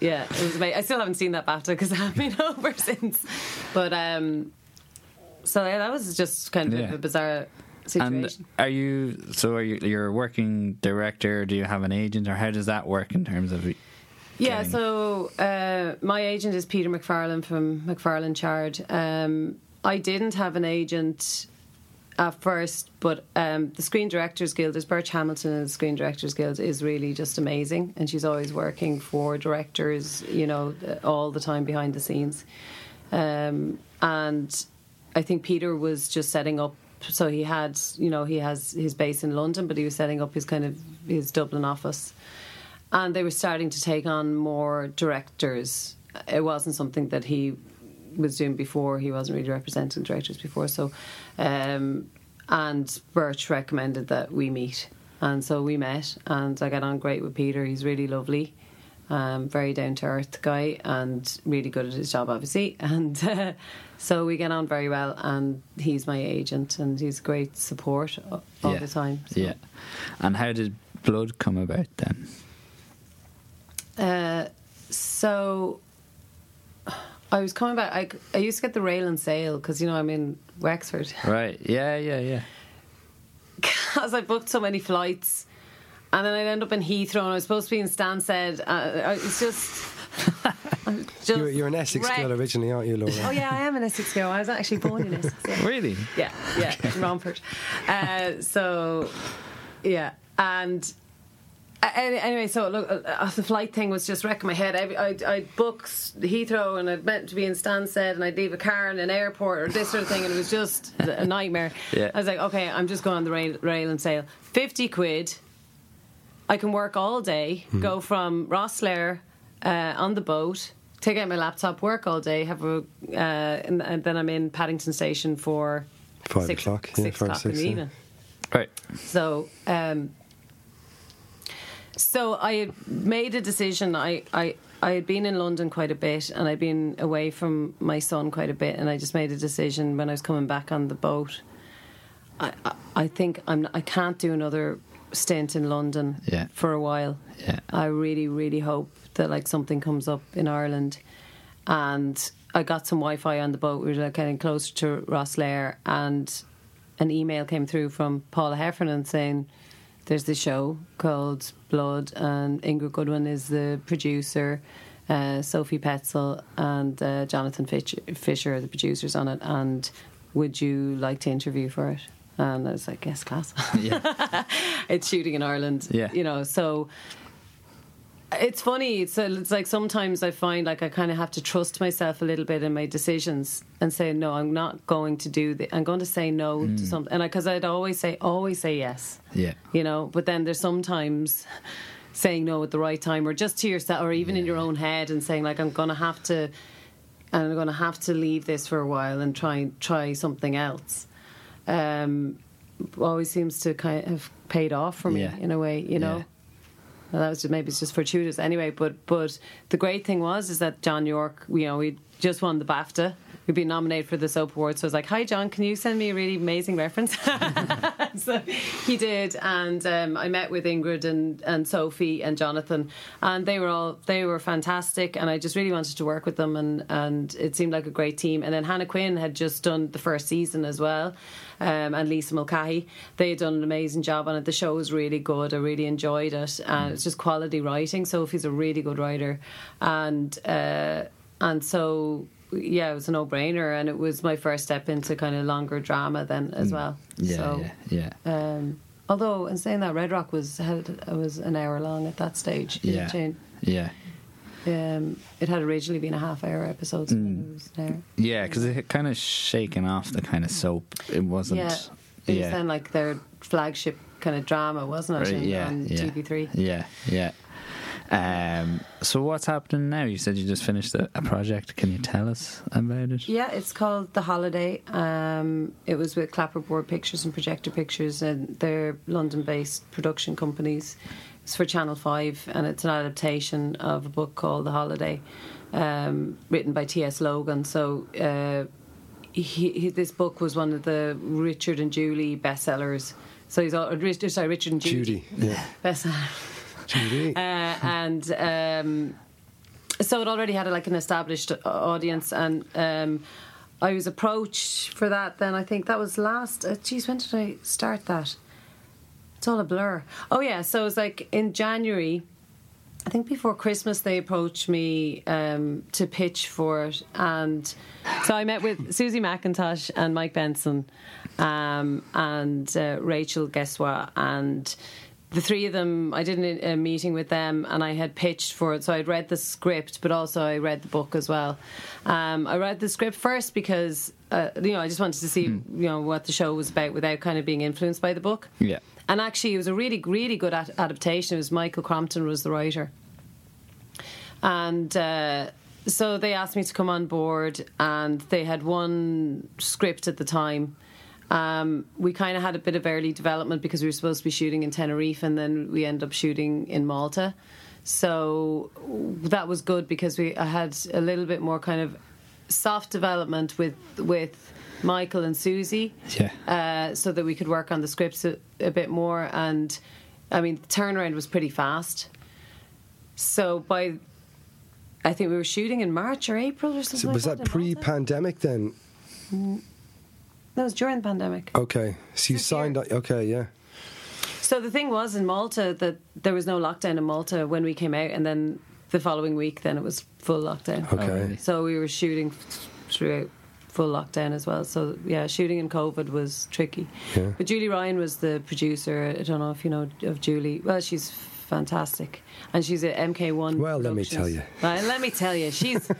yeah it was amazing I still haven't seen that BAFTA because I haven't been over since but um so yeah that was just kind of Yeah. a bizarre And are you so? Are you you're a working director? Do you have an agent, or how does that work in terms of? Yeah, so uh, my agent is Peter MacFarlane from MacFarlane Chard. Um, I didn't have an agent at first, but um, the Screen Directors Guild, there's Birch Hamilton and the Screen Directors Guild is really just amazing, and she's always working for directors, you know, all the time behind the scenes. Um, and I think Peter was just setting up. So he had, you know, he has his base in London, but he was setting up his kind of his Dublin office and they were starting to take on more directors. It wasn't something that he was doing before. He wasn't really representing directors before. So, um, and Birch recommended that we meet, and so we met, and I got on great with Peter. He's really lovely. Um, very down to earth guy and really good at his job, obviously. And uh, so we get on very well. And he's my agent, and he's great support all Yeah. the time. So. Yeah. And how did blood come about then? Uh, so I was coming back. I, I used to get the rail and sail because you know I'm in Wexford. Right. Yeah. Yeah. Yeah. Because I booked so many flights, and then I'd end up in Heathrow. and I was supposed to be in Stansted. Uh, it's just. I'm just You're, you're an Essex wrecked. girl originally, aren't you, Laura? Oh yeah, I am an Essex girl. I was actually born in Essex. yeah. Really? Yeah, yeah, Romford. Uh, so, yeah, and uh, any- anyway, so look, uh, uh, the flight thing was just wrecking my head. I, I'd, I'd book Heathrow and I'd meant to be in Stansted and I'd leave a car in an airport or this sort of thing, and it was just a nightmare. Yeah. I was like, okay, I'm just going on the rail, rail and sail. Fifty quid. I can work all day, go from Rosslare uh, on the boat, take out my laptop, work all day, have a, uh, and, and then I'm in Paddington Station for Five six, o'clock, yeah, six five, o'clock six, in the yeah. evening. Right. So, um, so I had made a decision. I, I, I had been in London quite a bit, and I'd been away from my son quite a bit, and I just made a decision when I was coming back on the boat. I, I, I think I'm. I can't do another stint in London Yeah. for a while. Yeah. I really, really hope that like something comes up in Ireland, and I got some Wi-Fi on the boat. We were like, getting closer to Rosslare, and an email came through from Paula Heffernan saying there's this show called Blood, and Ingrid Goodwin is the producer. Uh, Sophie Petzal and uh, Jonathan Fitch- Fisher are the producers on it, and would you like to interview for it? And I was like, yes, class. Yeah. it's shooting in Ireland. Yeah. You know, so it's funny. It's, it's like sometimes I find like I kind of have to trust myself a little bit in my decisions and say, no, I'm not going to do the I'm going to say no Mm. to something. And because I'd always say, always say yes. Yeah. You know, but then there's sometimes saying no at the right time or just to yourself or even in your own head and saying like I'm going to have to and I'm going to have to leave this for a while and try try something else. Um, always seems to kind of have paid off for me Yeah. in a way, you know. Yeah. That was just, maybe it's just fortuitous anyway. But but the great thing was is that John Yorke, you know, we just won the BAFTA. We'd been nominated for the Soap Award, so I was like, "Hi, John, can you send me a really amazing reference?" so he did, and um, I met with Ingrid and, and Sophie and Jonathan, and they were all they were fantastic, and I just really wanted to work with them, and and it seemed like a great team. And then Hannah Quinn had just done the first season as well, um, and Lisa Mulcahy. They had done an amazing job on it. The show was really good. I really enjoyed it, and it's just quality writing. Sophie's a really good writer, and uh, and so yeah, it was a no brainer, and it was my first step into kind of longer drama then as well. Yeah. so, yeah. Yeah. Um, although, in saying that, Red Rock was had, was an hour long at that stage. Yeah. changed. Yeah. Um, it had originally been a half hour episode, so Mm. was. Yeah, because it had kind of shaken off the kind of soap. It wasn't. Yeah, it was yeah. then like their flagship kind of drama, wasn't it? Right, yeah, on yeah. TV3. Yeah, yeah. Um, so what's happening now? You said you just finished a, a project. Can you tell us about it? Yeah, it's called The Holiday. Um, it was with Clapperboard Pictures and Projector Pictures, and they're London-based production companies. It's for Channel Five, and it's an adaptation of a book called The Holiday, um, written by T.M. Logan. So. Uh, he, he, this book was one of the Richard and Julie bestsellers. So he's all, sorry, Richard and Judy, Judy, yeah. bestseller. Judy. Uh, and um, so it already had like an established audience, and um, I was approached for that. Then I think that was last. Uh, geez, when did I start that? It's all a blur. Oh yeah, so it was like in January. I think before Christmas they approached me um, to pitch for it, and so I met with Susie McIntosh and Mike Benson um, and uh, Rachel Guessois and the three of them, I did a meeting with them and I had pitched for it. So I'd read the script, but also I read the book as well. Um, I read the script first because, uh, you know, I just wanted to see, mm. you know, what the show was about without kind of being influenced by the book. Yeah. And actually, it was a really, really good ad- adaptation. It was Michael Crompton was the writer. And uh, so they asked me to come on board, and they had one script at the time um, we kind of had a bit of early development because we were supposed to be shooting in Tenerife and then we end up shooting in Malta. So that was good because we I had a little bit more kind of soft development with with Michael and Susie, yeah, uh, so that we could work on the scripts a, a bit more. And I mean, the turnaround was pretty fast. So by I think we were shooting in March or April or something. So was like that, that pre-pandemic then? That was during the pandemic. Okay, so you signed up. Okay, yeah. So the thing was in Malta that there was no lockdown in Malta when we came out, and then the following week, then it was full lockdown. Okay. Oh, so we were shooting throughout full lockdown as well. So yeah, shooting in COVID was tricky. Yeah. But Julie Ryan was the producer. I don't know if you know of Julie. Well, she's fantastic, and she's at MK1. Well, let me tell you. Well, let me tell you, she's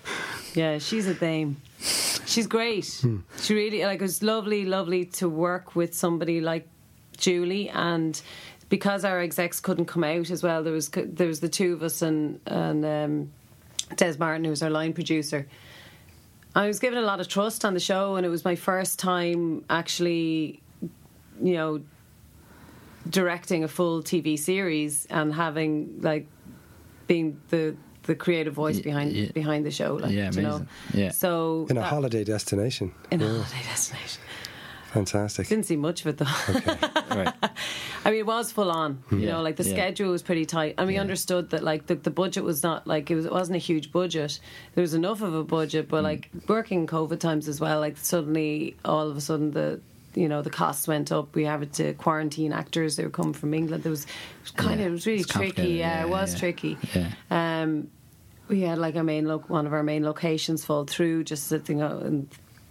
yeah, she's a dame. She's great. Hmm. She really like it was lovely, lovely to work with somebody like Julie and because our execs couldn't come out as well. There was there was the two of us and and um, Des Martin, who was our line producer. I was given a lot of trust on the show, and it was my first time actually, you know, directing a full TV series and having like being the the creative voice behind yeah. behind the show. Like, yeah, amazing. You know? Yeah. So in a that, holiday destination. In yeah. a holiday destination. Fantastic. Didn't see much of it though. Okay. right. I mean, it was full on. You yeah. know, like the yeah. schedule was pretty tight, and we yeah. understood that like the, the budget was not like it was. It wasn't a huge budget. There was enough of a budget, but mm. like working COVID times as well. Like suddenly, all of a sudden, the you know the costs went up. We had to quarantine actors. They were coming from England. There was, it was kind of it was really tricky. Yeah, it was tricky. Yeah. Um, we had like our main lo- one of our main locations fall through just sitting in,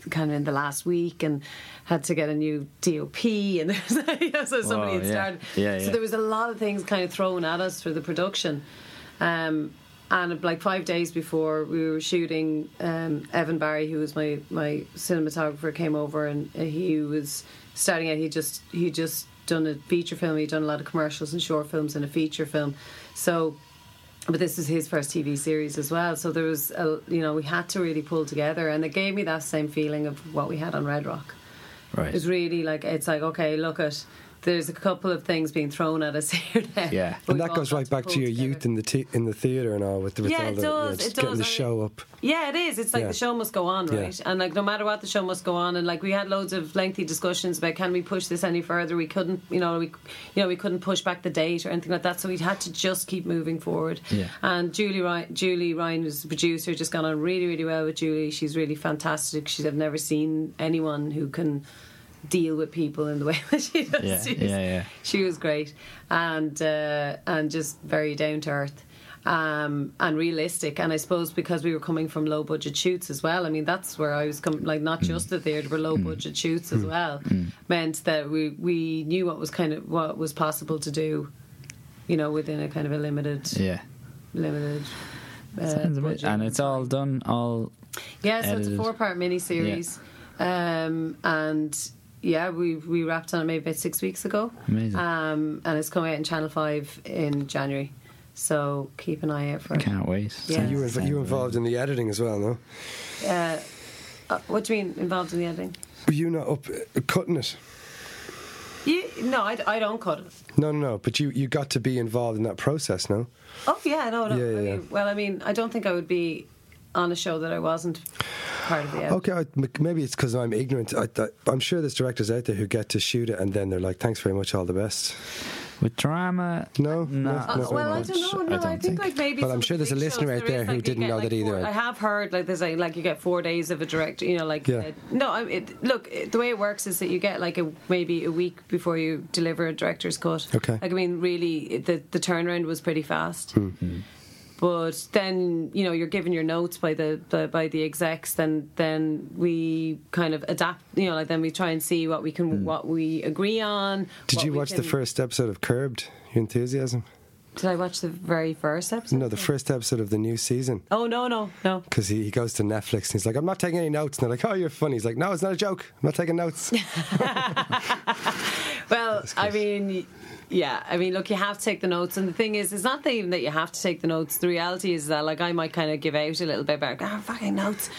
kind of in the last week and had to get a new DOP and so somebody oh, had started. Yeah. Yeah, so there was a lot of things kind of thrown at us for the production. Um, and like five days before we were shooting um, Evan Barry who was my my cinematographer came over and he was starting out. He just he just done a feature film. He'd done a lot of commercials and short films and a feature film. So but this is his first TV series as well. So there was, a, you know, we had to really pull together, and it gave me that same feeling of what we had on Red Rock. Right. It's really like it's like okay, look at there's a couple of things being thrown at us here now. Yeah, and that goes right back to, to your together. youth in the te- in the theatre and all with the with yeah, all it the, does. You know, it getting does. the show up. Yeah, it is. It's like yeah. the show must go on, right? Yeah. And like no matter what, the show must go on. And like we had loads of lengthy discussions about can we push this any further? We couldn't, you know, we you know we couldn't push back the date or anything like that. So we had to just keep moving forward. Yeah. And Julie Ryan, Julie Ryan was the producer. Just gone on really, really well with Julie. She's really fantastic. She's I've never seen anyone who can deal with people in the way that she does. Yeah, she, was, yeah, yeah. she was great and uh, and just very down to earth. Um, and realistic, and I suppose because we were coming from low budget shoots as well. I mean, that's where I was coming. Like not Mm. just the theatre, but low budget shoots as well. Meant that we we knew what was kind of what was possible to do, you know, within a kind of a limited Yeah. limited. Uh, Sounds amazing. budget. And it's all done, all. Yeah, so it's a four part mini series. Um, and yeah, we we wrapped on it maybe about six weeks ago. Amazing. Um, and it's coming out in Channel 5 in January. So keep an eye out for it. Can't wait. Yeah. You were you were involved in the editing as well, no? Uh, uh, what do you mean involved in the editing? Were you not up uh, cutting it? You, no, I, I don't cut it. No, no, no. But you, you got to be involved in that process, no? Oh yeah, no, no. Yeah, yeah, I yeah. mean, well, I mean, I don't think I would be on a show that I wasn't part of the edit. Okay, I, m- maybe it's because I'm ignorant. I, I, I'm sure there's directors out there who get to shoot it and then they're like, "Thanks very much, all the best." With drama, No, not no, Uh, no, well, I don't know. No, I, don't think, like maybe. Well, I'm sure there's a listener out there there is, who like, didn't get, know like, that either. four- I have heard like there's like, like you get four days of a director. You know, like Yeah. uh, no. It, look, it, the way it works is that you get like a maybe a week before you deliver a director's cut. Okay. Like I mean, really, it- the the turnaround was pretty fast. Hmm. But then you know you're given your notes by the, the by the execs. Then then we kind of adapt. You know, like then we try and see what we can hmm. what we agree on. Did you watch the first episode of Curb? Your enthusiasm? Did I watch the very first episode? No, the first episode of the new season. Oh no no no. Because he, he goes to Netflix and he's like, I'm not taking any notes. And they're like, Oh, you're funny. He's like, No, it's not a joke. I'm not taking notes. Well, I mean, yeah, I mean, look, you have to take the notes, and the thing is, it's not that even that you have to take the notes. The reality is that, like, I might kind of give out a little bit about, ah, fucking notes.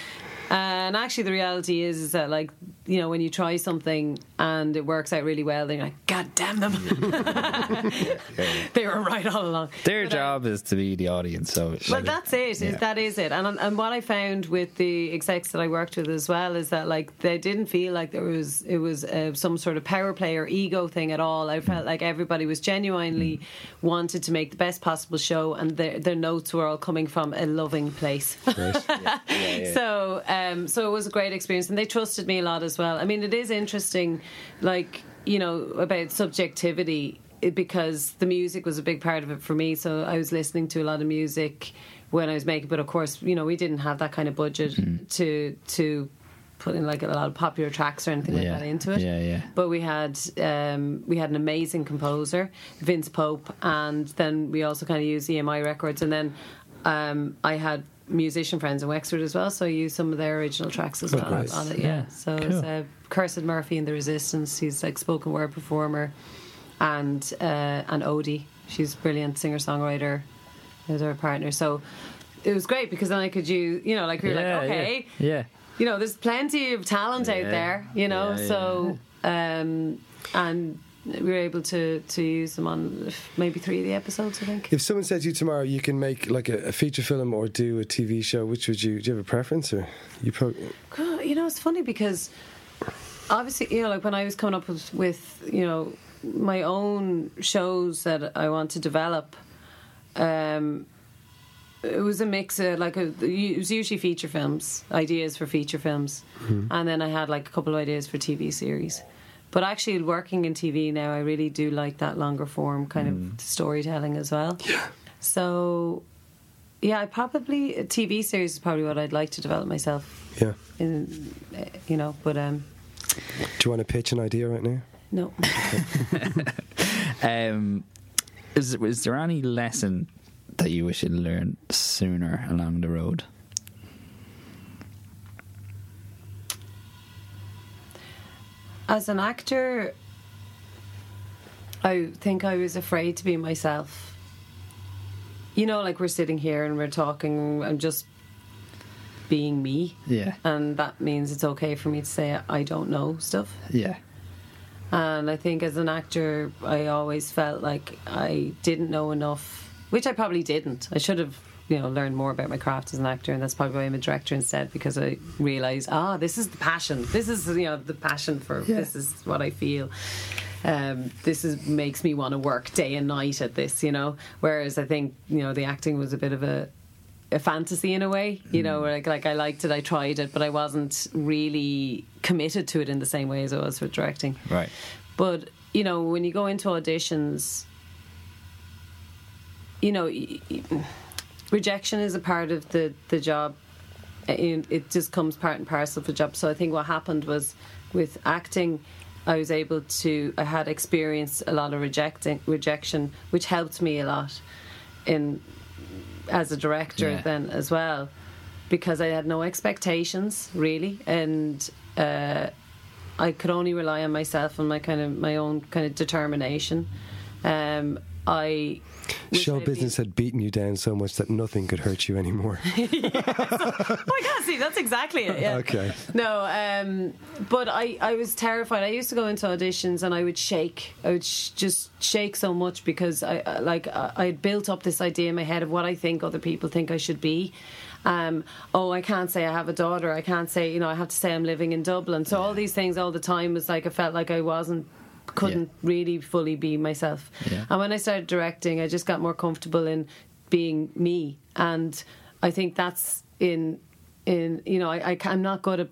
And actually, the reality is, is that, like, you know, when you try something and it works out really well, then you're like, God damn them. they were right all along. Their But, uh, job is to be the audience. So, well, like, that's it. yeah. That is it. And and what I found with the execs that I worked with as well is that like they didn't feel like there was it was uh, some sort of power play or ego thing at all. I felt like everybody was genuinely wanted to make the best possible show, and their their notes were all coming from a loving place. So, um, so it was a great experience, and they trusted me a lot as well. I mean, it is interesting, like you know, about subjectivity because the music was a big part of it for me. So I was listening to a lot of music when I was making, but of course, you know, we didn't have that kind of budget to to put in like a lot of popular tracks or anything Yeah. like that into it. Yeah, yeah. But we had um, we had an amazing composer, Vince Pope, and then we also kind of used EMI records, and then um, I had musician friends in Wexford as well, so I used some of their original tracks as Oh, well great. on it. Yeah, Yeah, so cool. it's uh, Cursed Murphy and the Resistance. He's like spoken word performer, and uh, and Odie, she's a brilliant singer songwriter, is our partner. So. It was great because then I could use, you know, like we were yeah, like, okay, yeah, yeah. you know, there's plenty of talent out there, you know. Yeah, yeah, so, um, and we were able to to use them on maybe three of the episodes, I think. if someone said to you tomorrow, you can make like a, a feature film or do a TV show, which would you, do you have a preference or you pro- God, You know, it's funny because obviously, you know, like when I was coming up with, with you know, my own shows that I want to develop, um, it was a mix of like a, it was usually feature films, ideas for feature films, and then I had like a couple of ideas for TV series. But actually, working in TV now, I really do like that longer form kind of storytelling as well. Yeah. So, yeah, I probably a TV series is probably what I'd like to develop myself Yeah. in, uh, you know, but um, Do you want to pitch an idea right now? no. Um, is is there any lesson that you wish you'd learned sooner along the road? As an actor, I think I was afraid to be myself. You know, like we're sitting here and we're talking, I'm just being me. Yeah, And that means it's okay for me to say I don't know stuff. yeah, And I think as an actor, I always felt like I didn't know enough, which I probably didn't. I should have, you know, learn more about my craft as an actor, and that's probably why I'm a director instead, because I realised, ah, this is the passion. This is, you know, the passion for Yeah. this is what I feel. Um, this is makes me want to work day and night at this, you know. Whereas I think, you know, the acting was a bit of a a fantasy in a way, you know, like like I liked it, I tried it, but I wasn't really committed to it in the same way as I was with directing. right. But you know, when you go into auditions, you know, y- y- rejection is a part of the the job. It it just comes part and parcel of the job. So I think what happened was with acting, I was able to. I had experienced a lot of rejecting rejection, which helped me a lot in as a director Yeah. then as well, because I had no expectations really, and. Uh, I could only rely on myself and my kind of my own kind of determination. Um, I Show business been- had beaten you down so much that nothing could hurt you anymore. oh my god, see, that's exactly it. Yeah. Okay. No, um, but I, I was terrified. I used to go into auditions and I would shake. I would sh- just shake so much because I I- like I I had built up this idea in my head of what I think other people think I should be. Um, oh, I can't say I have a daughter. I can't say you know I have to say I'm living in Dublin. So all these things all the time was like I felt like I wasn't couldn't really fully be myself. Yeah. And when I started directing, I just got more comfortable in being me, and I think that's in in you know I, I am not good at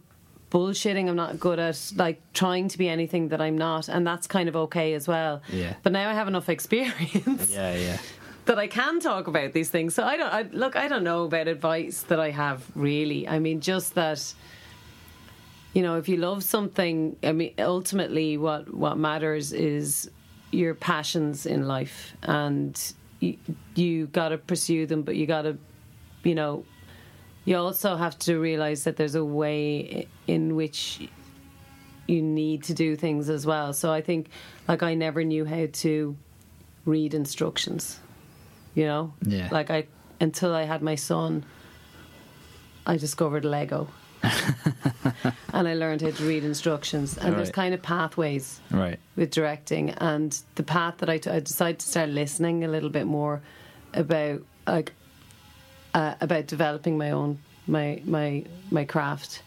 bullshitting. I'm not good at like trying to be anything that I'm not, and that's kind of okay as well. Yeah. But now I have enough experience Yeah, yeah. that I can talk about these things. So I don't I, look. I don't know about advice that I have really. I mean, just that. You know, if you love something, I mean, ultimately, what what matters is your passions in life, and you, you got to pursue them. But you got to, you know, you also have to realize that there's a way in which you need to do things as well. So I think, like, I never knew how to read instructions. You know, Yeah. like I until I had my son, I discovered Lego. and I learned how to read instructions. And there's kind of pathways Right. with directing, and the path that I, t- I decided to start listening a little bit more about like uh, about developing my own my my my craft,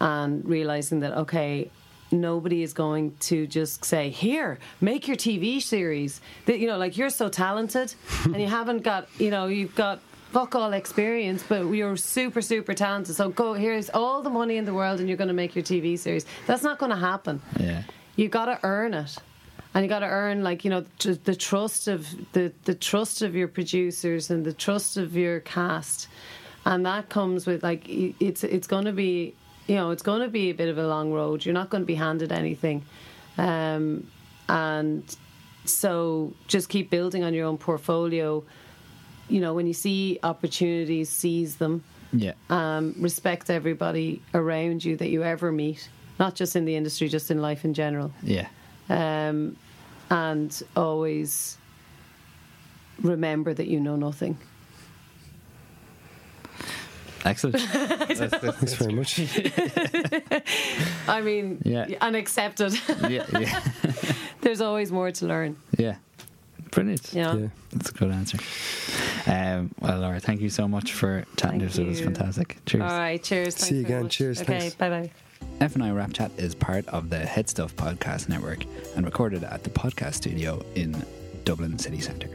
and realizing that okay. Nobody is going to just say, "Here, make your TV series." That you know, like you're so talented, and you haven't got, you know, you've got fuck all experience, but you're super, super talented. So go. Here's all the money in the world, and you're going to make your TV series. That's not going to happen Yeah. you got to earn it and you got to earn like you know the trust of the the trust of your producers and the trust of your cast and that comes with like it's it's going to be you know it's going to be a bit of a long road you're not going to be handed anything um, and so just keep building on your own portfolio you know when you see opportunities seize them Yeah. um, respect everybody around you that you ever meet, not just in the industry, just in life in general. Yeah. Um, and always remember that you know nothing. Excellent. That's- that's- Thanks very much. I mean, Yeah. and accept yeah, yeah, There's always more to learn. yeah. Brilliant. You know? Yeah. That's a good answer. Um, well, Laura, thank you so much for chatting to Thank us. It was fantastic. Cheers. All right, cheers. Thanks See you again. much. Cheers, Okay, bye bye. FNI Rap Chat is part of the HeadStuff Podcast Network and recorded at the podcast studio in Dublin City Centre.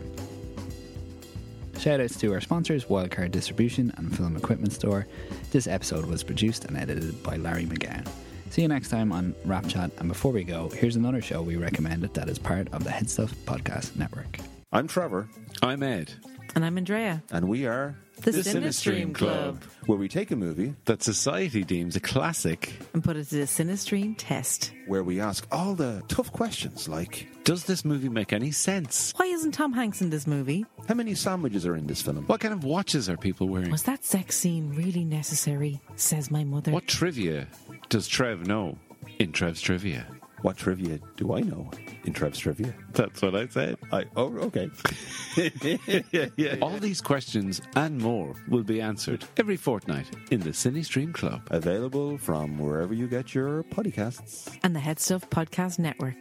Shout outs to our sponsors, Wildcard Distribution and Film Equipment Store. This episode was produced and edited by Larry McGowan. See you next time on Rap Chat. And before we go, here's another show we recommended that is part of the HeadStuff Podcast Network. I'm Trevor, I'm Ed. And I'm Andrea. and we are The, The Cinestream Cinestream Club. Club. where we take a movie, That society deems a classic. And put it to the Cinestream test. where we ask all the tough questions like Does this movie make any sense? Why isn't Tom Hanks in this movie? how many sandwiches are in this film? What kind of watches are people wearing? Was that sex scene really necessary? Says my mother. What trivia does Trev know in Trev's trivia? What trivia do I know in Trev's trivia? That's what I said. I oh okay. All these questions and more will be answered every fortnight in the Cinestream Club. Available from wherever you get your podcasts. And the HeadStuff Podcast Network.